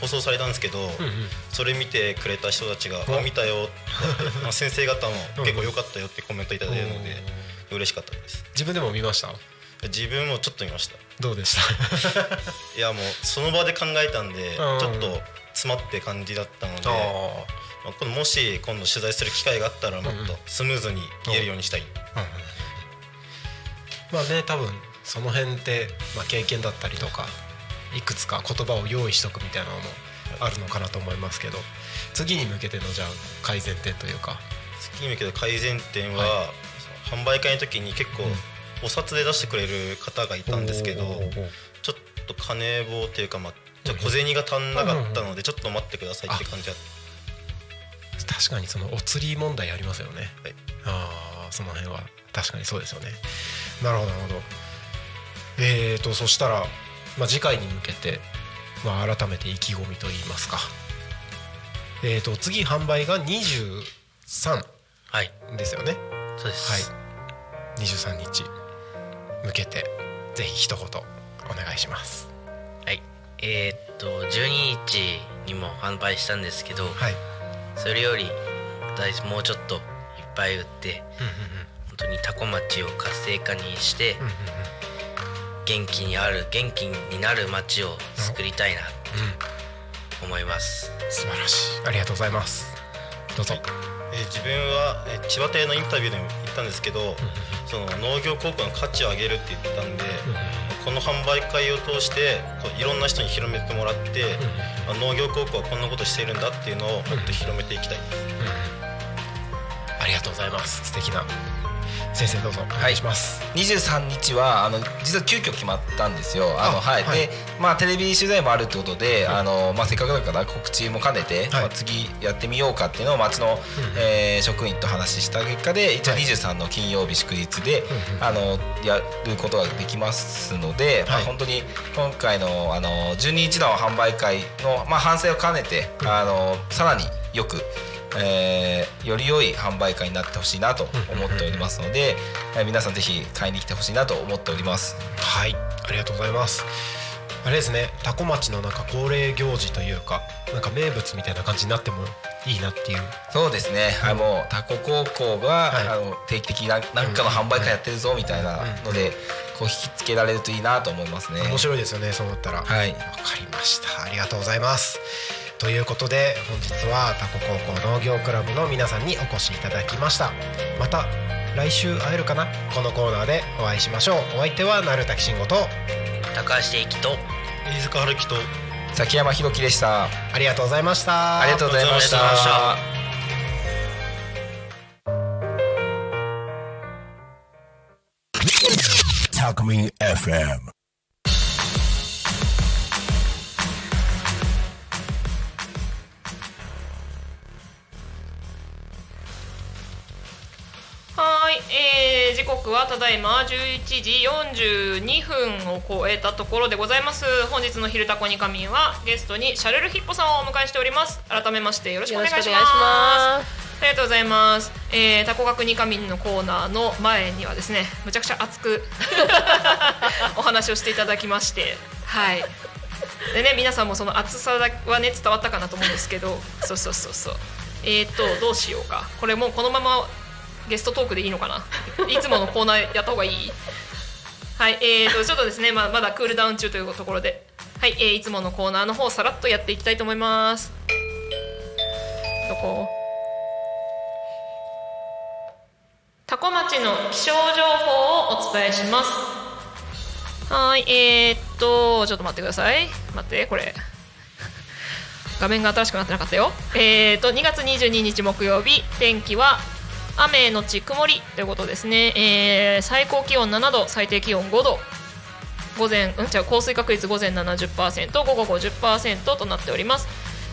放送されたんですけど、うんうん。それ見てくれた人たちが「おあ見たよ」って まあ先生方も結構良かったよってコメントいただいたので嬉しかったです。自分でも見ました？自分もちょっと見ました。どうでした？いやもうその場で考えたんでちうん。ょっと詰まって感じだったので、あまあ、もし今度取材する機会があったらもっとスムーズに言えるようにしたい、あ、まあね多分その辺って、まあ、経験だったりとかいくつか言葉を用意しとくみたいなのもあるのかなと思いますけど次に向けてのじゃあ改善点というか。次に向けて改善点は、はその販売会の時に結構うん。お札で出してくれる方がいたんですけどちょっと金棒っていうかまあじゃあ小銭が足んなかったのでちょっと待ってくださいって感じだっ確かにそのお釣り問題ありますよね、はい。ああその辺は。確かにそうですよねなるほどなるほど。えーとそしたら、まあ、次回に向けて、まあ、改めて意気込みといいますか。えーと次販売が23はい。ですよね。そうです、はい。23日向けてぜひ一言お願いします。はい。えーっと12日にも販売したんですけどはい。それより大もうちょっといっぱい売って本当にタコ町を活性化にしてうんうんうん。元気にある元気になる町を作りたいなと思います。素晴らしい。ありがとうございます。どうぞ、えー自分は、えー千葉亭のインタビューでも言ったんですけどその農業高校の価値を上げるって言ってたんでこの販売会を通してこういろんな人に広めてもらって、まあ農業高校はこんなことしているんだっていうのをもっと広めていきたい。ありがとうございます。素敵な先生どうぞお願いします、23日はあの実は急遽決まったんですよ。あのあはい、はい。でまあテレビ取材もあるってことで、あのまあせっかくだから告知も兼ねて、はい。まあ次やってみようかっていうのを町の、えー職員と話した結果で一応はい。23の金曜日祝日で、あのやることができますので、まあはい本当に今回のあの12日の販売会のまあ反省を兼ねて、あのさらによく。えーより良い販売会になってほしいなと思っておりますので、えー皆さんぜひ買いに来てほしいなと思っております。はい。ありがとうございます。あれですね。多古町のなんか恒例行事というかなんか名物みたいな感じになってもいいなっていう。そうですね、はい、もうタコ高校が、はい。あの定期的に何何かの販売会やってるぞみたいなので、こう引きつけられるといいなと思いますね。面白いですよねそうなったら。わ、はい、かりました。ありがとうございますということで本日はタコ高校農業クラブの皆さんにお越しいただきましたまた来週会えるかな？このコーナーでお会いしましょうお相手は鳴滝慎吾と高橋英樹と飯塚春樹と崎山弘樹でした。ありがとうございましたありがとうございましありがとうございましたた。Talkme FM. 時刻はただいま11時42分を超えたところでございます。本日の「昼タコに仮眠」はゲストにシャルルヒッポさんをお迎えしております。改めましてよろしくお願いします。ありがとうございます、えー、タコ学に仮眠のコーナーの前にはですねむちゃくちゃ熱く お話をしていただきまして。はい。でね皆さんもその熱さはね伝わったかなと思うんですけど。そうそうそうそう。えー、っとどうしようか。これもうこのままゲストトークでいいのかな？いつものコーナーやった方がいい？はいえー、とちょっとですね、まあ、まだクールダウン中というところで。はい、えー、いつものコーナーの方さらっとやっていきたいと思います。どこ？タコ町の気象情報をお伝えします。はいえー、っとちょっと待ってください。待ってこれ。画面が新しくなってなかったよ。えー、と2月22日木曜日天気は雨のち曇りということですね、えー最高気温7度最低気温5度。午前うんじゃ降水確率午前70%午後50%となっております。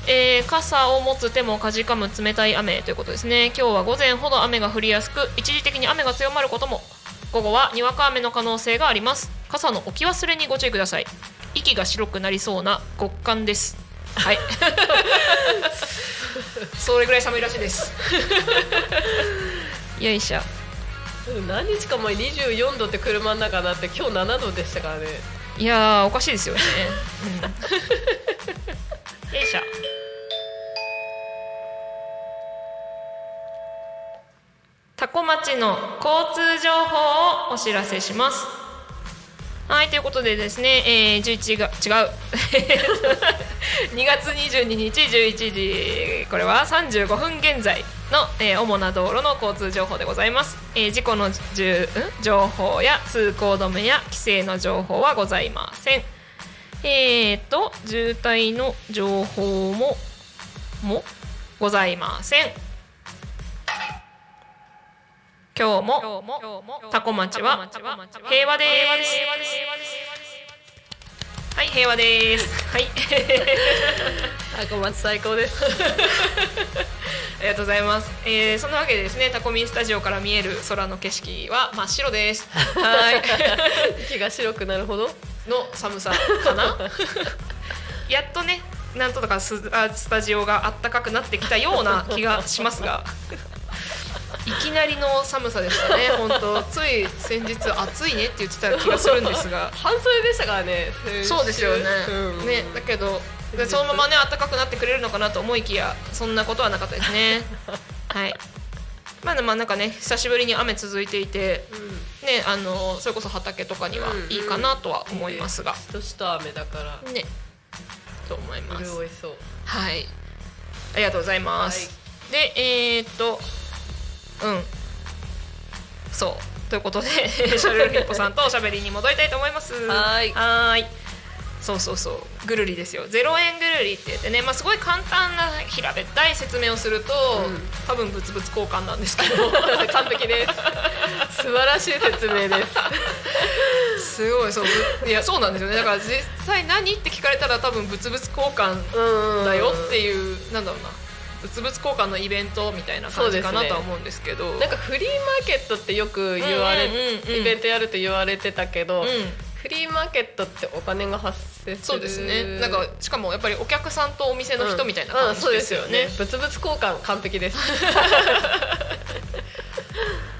えー傘を持つ手もかじかむ冷たい雨ということですね。今日は午前ほど雨が降りやすく一時的に雨が強まることも午後はにわか雨の可能性があります。傘の置き忘れにご注意ください。息が白くなりそうな極寒です。はい。それぐらい寒いらしいですよいしょ。うん何日か前24度って車の中になって今日7度でしたからね。いやーおかしいですよね、うん、よいしょ。タコ町の交通情報をお知らせします。はいということでですね、えー、11が違う。2月22日11時。これは35分現在の、えー主な道路の交通情報でございます、えー事故のじゅん情報や通行止めや規制の情報はございません。えー、と渋滞の情報ももございません。今日もタコ町は平和ですはい平和です。はい。あ小松最高です。ありがとうございます、えー、そんなわけでですねタコミンスタジオから見える空の景色は真っ白です。はい。息が白くなるほど。の寒さかな。やっとねなんとかスあスタジオがあったかくなってきたような気がしますがいきなりの寒さでしたね。本当つい先日暑いねって言ってた気がするんですが。半袖でしたからねそうですよね、うん。ねだけどでそのままね暖かくなってくれるのかなと思いきやそんなことはなかったですね。はい。まあまあなんかね久しぶりに雨続いていてねあのそれこそ畑とかにはいいかなとは思いますが、しとしと雨だから。ね。と思います。潤いそう。はい。ありがとうございます、でえー、っとうん。そう。ということで シャルルヒッポさんとおしゃべりに戻りたいと思います。はい。はーい。そうそうそう。ぐるりですよ。0円ぐるりって言ってね、まあ、すごい簡単な平べったい説明をすると、多分物々交換なんですけど 完璧です。素晴らしい説明です。すごいそう。ぶいやそうなんですよね。だから実際何って聞かれたら多分物々交換だよっていう、なんだろうな物々交換のイベントみたいな感じかなとは思うんですけど。なんかフリーマーケットってよく言われ、うんうんイベントやると言われてたけど、うん。フリーマーケットってお金が発生する。そうですね。なんかしかもやっぱりお客さんとお店の人みたいな感じですよね,、うんうんそうですよね。物々交換完璧です。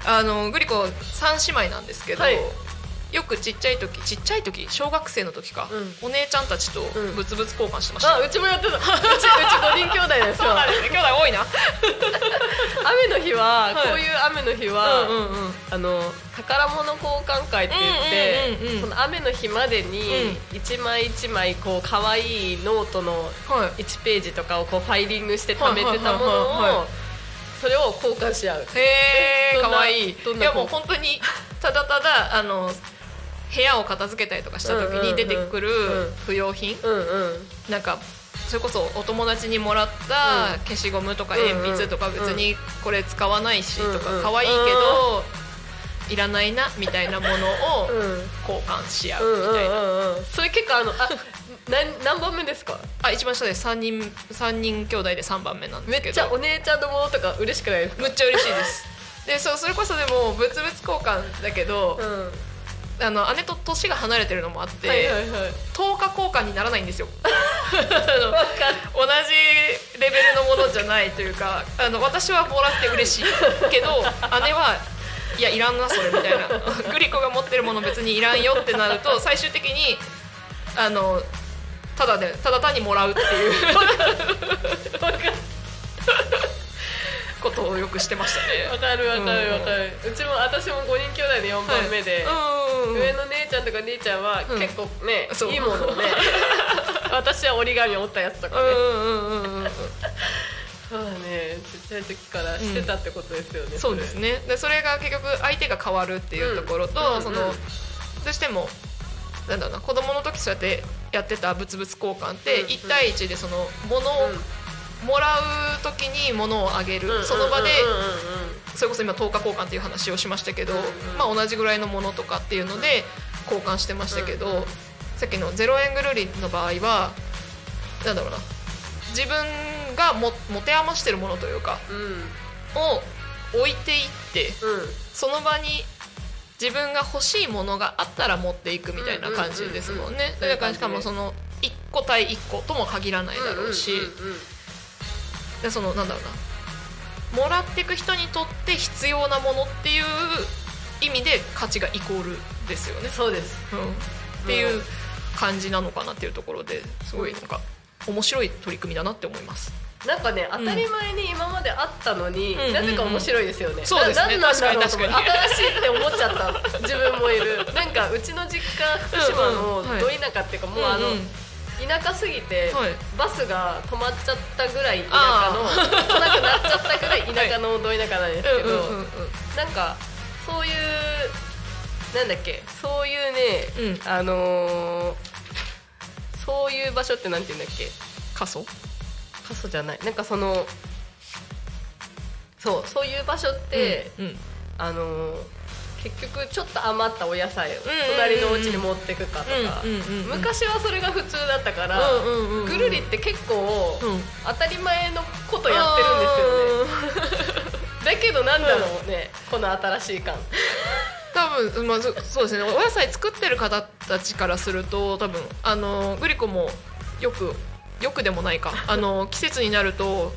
あのグリコ三姉妹なんですけど、はいよくちっちゃい時ちっちゃい時？小学生の時か、うお姉ちゃんたちとん。物々交換してました。よ、あうちもやってた。うち うち5人兄弟ですよそうなんですね。兄弟多いな。雨の日は、はい。こういう雨の日は、うんうんうん。あの宝物交換会って言って、うんうんうんうんその雨の日までに一枚一枚こう可愛いノートのはい。1ページとかをこうファイリングして貯めてたものをそれを交換し合う。へえかわい。いいやもう本当にただただあの部屋を片付けたりとかした時に出てくる不要品、なんかそれこそお友達にもらった消しゴムとか鉛筆とか別にこれ使わないしとか可愛いけどいらないなみたいなものをうん。交換し合うみたいな。それ結構あのあ 何何番目ですか？あ一番下です。3人三人兄弟で3番目なんですけど。めっちゃお姉ちゃんのものとか嬉しくないですか？むっちゃ嬉しいです。でそうそれこそでも物々交換だけど、うんあの姉と年が離れてるのもあって、はいはいはい。10日交換にならないんですよ。同じレベルのものじゃないというかあの私はもらって嬉しいけど 姉はいやいらんなそれみたいな。グリコが持ってるもの別にいらんよってなると最終的にあのただでただ単にもらうっていうことをよくしてましたね。わかるわかるわかる。うちも私も5人兄弟で4番目で、はい。うん。うんうん上の姉ちゃんとか兄ちゃんはうん。結構ね、そう。いいものをね 私は折り紙折ったやつとかね、うんうんうんうんうん。そうだね。ちっちゃい時からしてたってことですよね、そうですね。でそれが結局相手が変わるっていうところと、うんうんそのどうしてもなんだろうな子供の時そうやってやってた物々交換ってうんうん。1対1でその物をもらう時に物をあげる、うんその場でそれこそ今10日交換っていう話をしましたけど、うんうんまあ、同じぐらいのものとかっていうので交換してましたけど、さっきの0円ぐるりの場合はなんだろうな。自分がも持て余してるものというかうん。を置いていってうん。その場に自分が欲しいものがあったら持っていくみたいな感じですもんね。だからしかもその1個対1個とも限らないだろうし、うんうんうんでそのなんだろうな。もらっていく人にとって必要なものっていう意味で価値がイコールですよね。そうです。うん、っていう感じなのかなっていうところですごいなんか面白い取り組みだなって思います。なんかね当たり前に今まであったのに、うん。なぜか面白いですよね、そうですね。ななんだろうと思新しいって思っちゃった自分もいる。なんかうちの実家福島のど田舎っていうか、もうあの、うんうん田舎すぎて、はい。バスが止まっちゃったぐらい田舎のあ来なくなっちゃったぐらい田舎のど田舎なんですけど、うんうんうんうん。なんかそういうなんだっけそういうね、うん。あのーそういう場所ってなんて言うんだっけ過疎？過疎じゃない。なんかそのそうそういう場所って、うんうん。あの結局ちょっと余ったお野菜をんうん隣のお家に持ってくかとか。うんうんうんうん。昔はそれが普通だったからうんうんうんうん。ぐるりって結構うん。当たり前のことやってるんですよね。だけどなんだろうねこの新しい感。多分、まあ、そそうですね。お野菜作ってる方たちからすると多分あのグリコもよくよくでもないか。あの季節になると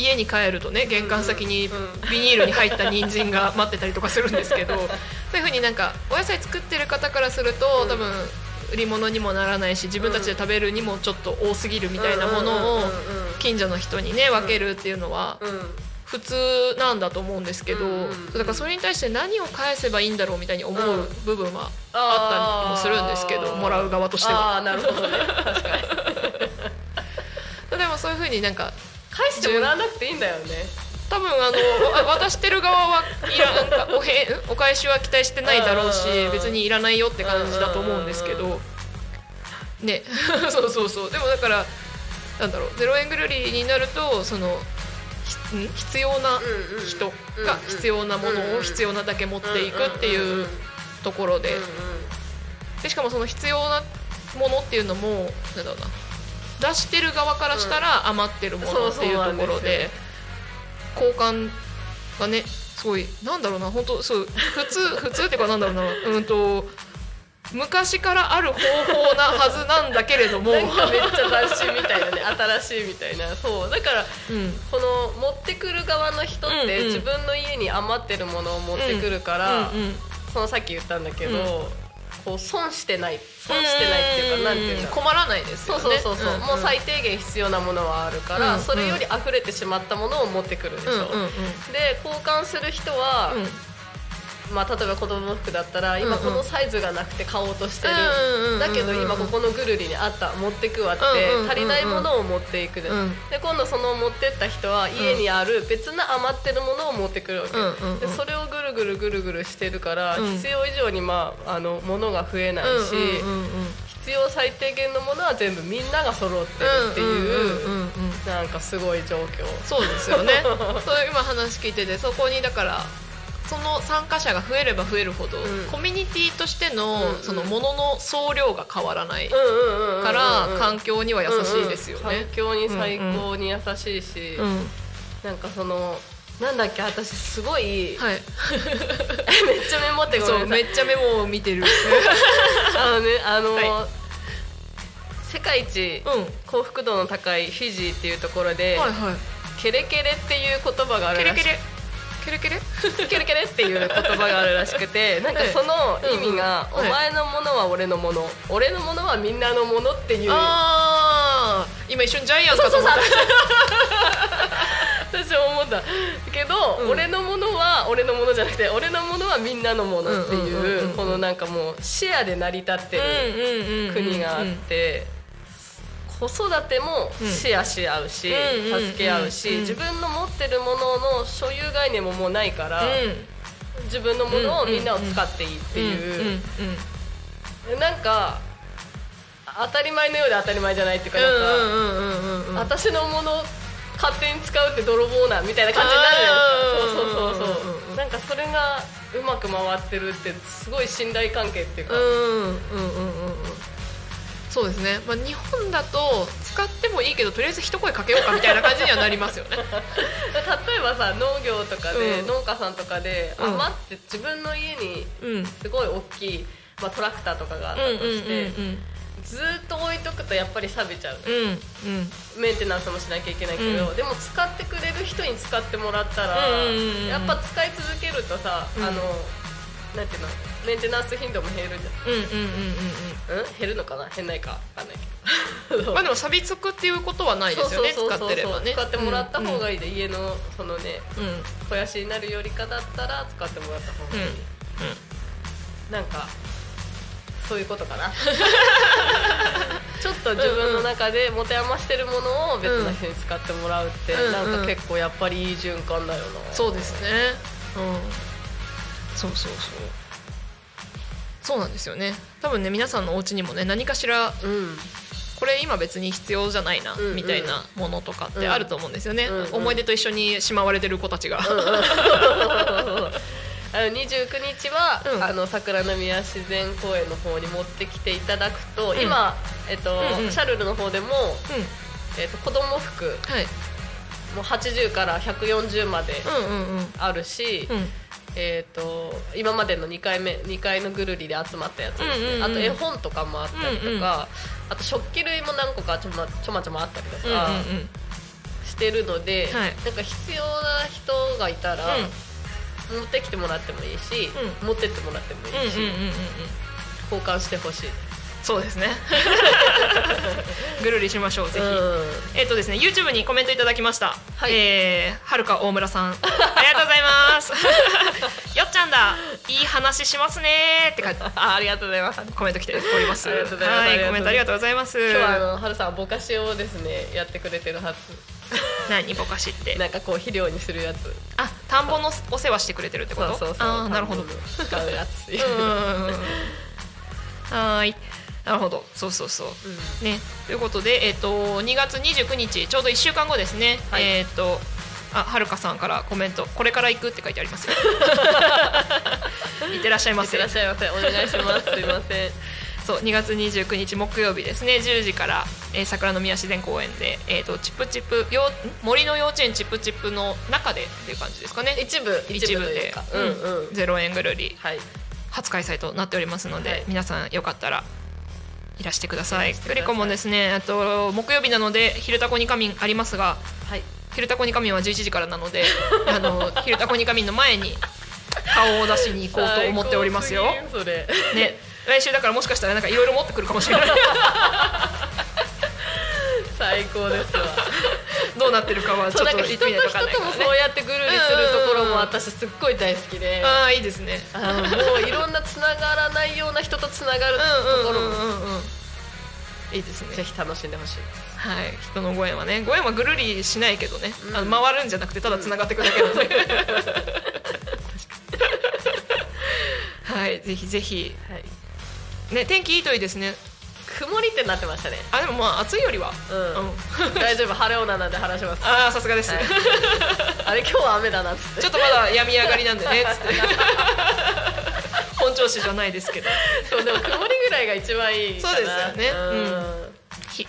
家に帰るとね玄関先にビニールに入った人参が待ってたりとかするんですけど そういうふうになんかお野菜作ってる方からすると多分売り物にもならないし自分たちで食べるにもちょっと多すぎるみたいなものを近所の人にね分けるっていうのは普通なんだと思うんですけど、だからそれに対して何を返せばいいんだろうみたいに思う部分はあったりもするんですけど、もらう側としては。なるほどね。確かに。でもそういうふうになんか返してもらわなくていいんだよね。多分あのわ渡してる側はいらなんかおへお返しは期待してないだろうしうん。別にいらないよって感じだと思うんですけど。ね。そうそうそう。でもだからなんだろう。0円ぐるりになるとその必要な人が必要なものを必要なだけ持っていくっていうところで。でしかもその必要なものっていうのもなんだろうな出してる側からしたら余ってるものっていうところで交換がねすごいなんだろうな本当そう普通 普通っていうかなんだろうなうんと昔からある方法なはずなんだけれども、めっちゃ雑誌みたいなね新しいみたいな。そうだからうん、この持ってくる側の人って自分の家に余ってるものを持ってくるから、うんうん。そのさっき言ったんだけど、うんこう損してない損してないっていうかなんていうんだろう困らないですそよね。うそうそうそう、んん。もう最低限必要なものはあるから、うん。それより溢れてしまったものを持ってくるでしょ、うんうんうん。で交換する人は、うんまあ、例えば子供の服だったら今このサイズがなくて買おうとしてる、うんうんだけど今ここのぐるりにあった持ってくわって、足りないものを持っていくで,、うん。で今度その持ってった人は家にある別な余ってるものを持ってくるわけ、うんうんうんでそれをぐるぐるぐるぐるしてるから、うん。必要以上に、まあ、あの物が増えないし、うんうんうんうん。必要最低限のものは全部みんなが揃ってるっていう,、なんかすごい状況。そうですよね。そういう今話聞いててそこにだからその参加者が増えれば増えるほど、ん。コミュニティとしての、うんうん。そのものの総量が変わらない。かうんうんうんうんうん。ら、環境には優しいですよね。うんうん環。境に最高に優しいし、うんなんかそのなんだっけ私すごい、はい、めっちゃメモってごそうめっちゃメモを見てる。あのねあの、は世界一うん、幸福度の高いフィジーっていうところで、はいはい。ケレケレっていう言葉があるらしケレケレ。ケレケレ。くケレケレっていう言葉があるらしくて なんかその意味が、お前のものは俺のもの。俺のものはみんなのものっていう。ああ、今一瞬ジャイアンかと思った。私は思った。けど、うん。俺のものは俺のものじゃなくて俺のものはみんなのものっていうこのなんかもうシェアで成り立ってる国があって子育てもシェアし合うし助け合うしうん。自分の持ってるものの所有概念ももうないからうん。自分のものをみんなを使っていいってう。んううなんか当たり前のようで当たり前じゃないっていうかなんか。私のもの勝手に使うって泥棒なみたいな感じになるじゃないですか。そうそうそうそう。なんかそれがうまく回ってるってすごい信頼関係っていうか、うんうんうんうんうんそうですね、まあ、日本だと使ってもいいけどとりあえず一声かけようかみたいな感じにはなりますよね。例えばさ農業とかで、うん。農家さんとかでうん。余って自分の家にすごい大きい、まあ、トラクターとかがあったとして、うんずーっと置いとくとやっぱり錆びちゃう、うんうん。メンテナンスもしなきゃいけないけど、うん。でも使ってくれる人に使ってもらったら、やっぱ使い続けるとさ、うん。あのなんていうのメンテナンス頻度も減るじうん。うんうんうんうんゃん、うん、減るのかな？減んないか？わかんないけど。まあでも錆びつくっていうことはないですよね使ってればね。使ってもらった方がいいいいで、家のそのねうん。うん肥やしになるよりかだったら使ってもらった方がいい、なんかそういうことかな？ちょっと自分の中で持て余してるものを別な人に使ってもらうって、うん。なんか結構やっぱりいい循環だよな。そうですね。うんそうそうそう。そうなんですよね。多分ね皆さんのお家にもね何かしらうん。これ今別に必要じゃないなみたいなものとかってあると思うんですよね、うんうん。思い出と一緒にしまわれてる子たちが、あの29日は、うん。あの桜の宮自然公園の方に持ってきていただくと、ん。今、えっとうんうん。シャルルの方でも、うん。えっと子供服はい。もう80から140までうんうんうん。あるし、うんえっと今までの2回目2回のぐるりで集まったやつですね、うんうんうんあと絵本とかもあったりとか、うんうんあと食器類も何個かちょまちょまちょまあったりとうんうんかしてるので、はい。なんか必要な人がいたら、うん。持ってきてもらってもいいし、う持ってってもらってもいいし、うんうんうんうんうん。交換してほしい。ですそうですね。ぐるりしましょうぜひ、うん。えっ、とですね YouTube にコメントいただきました、はい。えーはるか大村さん。ありがとうございます。よっちゃんだ。いい話しますね。って書いてあありがとうございます。コメント来ております。ありがとうございます。はいコメントありがとうございます。今日はあの春さんぼかしをですねやってくれてるはず。何？ぼかしって。なんかこう肥料にするやつ。あ田んぼのお世話してくれてるってこと？そうそうそう。あーなるほど。使うやつはーいなるほど。そうそうそう、ね。ということでえっ、と2月29日ちょうど1週間後ですね、はい。えっ、とあはるかさんからコメント。これから行くって書いてありますよ。いってらっしゃいませ。いってらっしゃいませ。お願いします。すいません。そう2月29日木曜日ですね。10時から、えー桜の宮自然公園で、えー、とチップチップよん森の幼稚園チップチップの中でっていう感じですかね。一部一部というか。うんうん。0円ぐるりはい。初開催となっておりますので、はい。皆さんよかったらいらしてください。いらしてください。グリコもですねあと木曜日なので「昼タコに仮眠」ありますがはい「昼タコに仮眠」は11時からなのであの 昼タコに仮眠の前に顔を出しに行こうと思っておりますよ。すね。来週だからもしかしたらなんかいろいろ持ってくるかもしれない。最高ですわどうなってるかはちょっと人と人ともそうやってぐるりするところも私すっごい大好きで。ああいいですね。あのもういろんなつながらないような人とつながるところも。うんうんいいですね。ぜひ楽しんでほしい。はい。人のご縁はねご縁はぐるりしないけどね、あの回るんじゃなくてただつながっていくだけなので、はい。ぜひぜひ。はい。ね天気いいといいですね曇りってなってましたね。あでもまあ暑いよりは。うん。大丈夫晴れ女なんで話します。ああさすがです、はい。あれ今日は雨だなっつって。ちょっとまだ病み上がりなんでねつって。本調子じゃないですけど。そうでも曇りぐらいが一番いいそうですよね。うん。ひ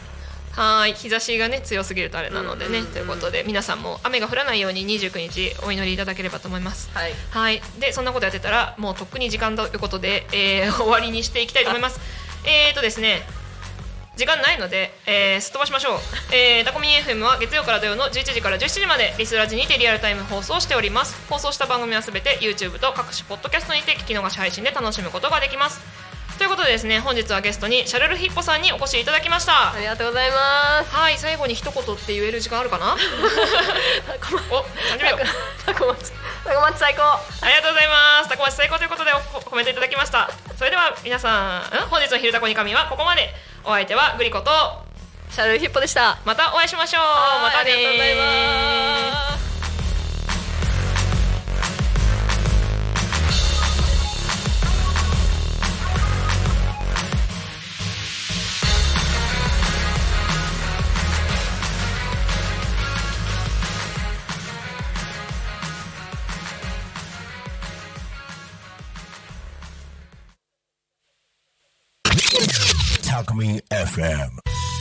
はーい。日差しがね強すぎるとあれなのでね、うん。うんうんということで皆さんも雨が降らないように29日お祈りいただければと思います。はい。はい。でそんなことやってたらもうとっくに時間ということで、えー終わりにしていきたいと思います。えーとですね時間ないので、えーすっ飛ばしましょう、えー、タコミン FM は月曜から土曜の11時から17時までリスラジにてリアルタイム放送しております。放送した番組はすべて YouTube と各種ポッドキャストにて聞き逃し配信で楽しむことができます。ということでですね本日はゲストにシャルルヒッポさんにお越しいただきました。ありがとうございます。はい最後に一言って言える時間あるかな？お30秒タコ町タコ町最高。ありがとうございます。タコ町最高ということでおコメントいただきました。それでは皆さん、ん？本日の昼タコに神はここまで。お相手はグリコとシャルルヒッポでした。またお会いしましょう。またねありがとうございます Alchemy FM.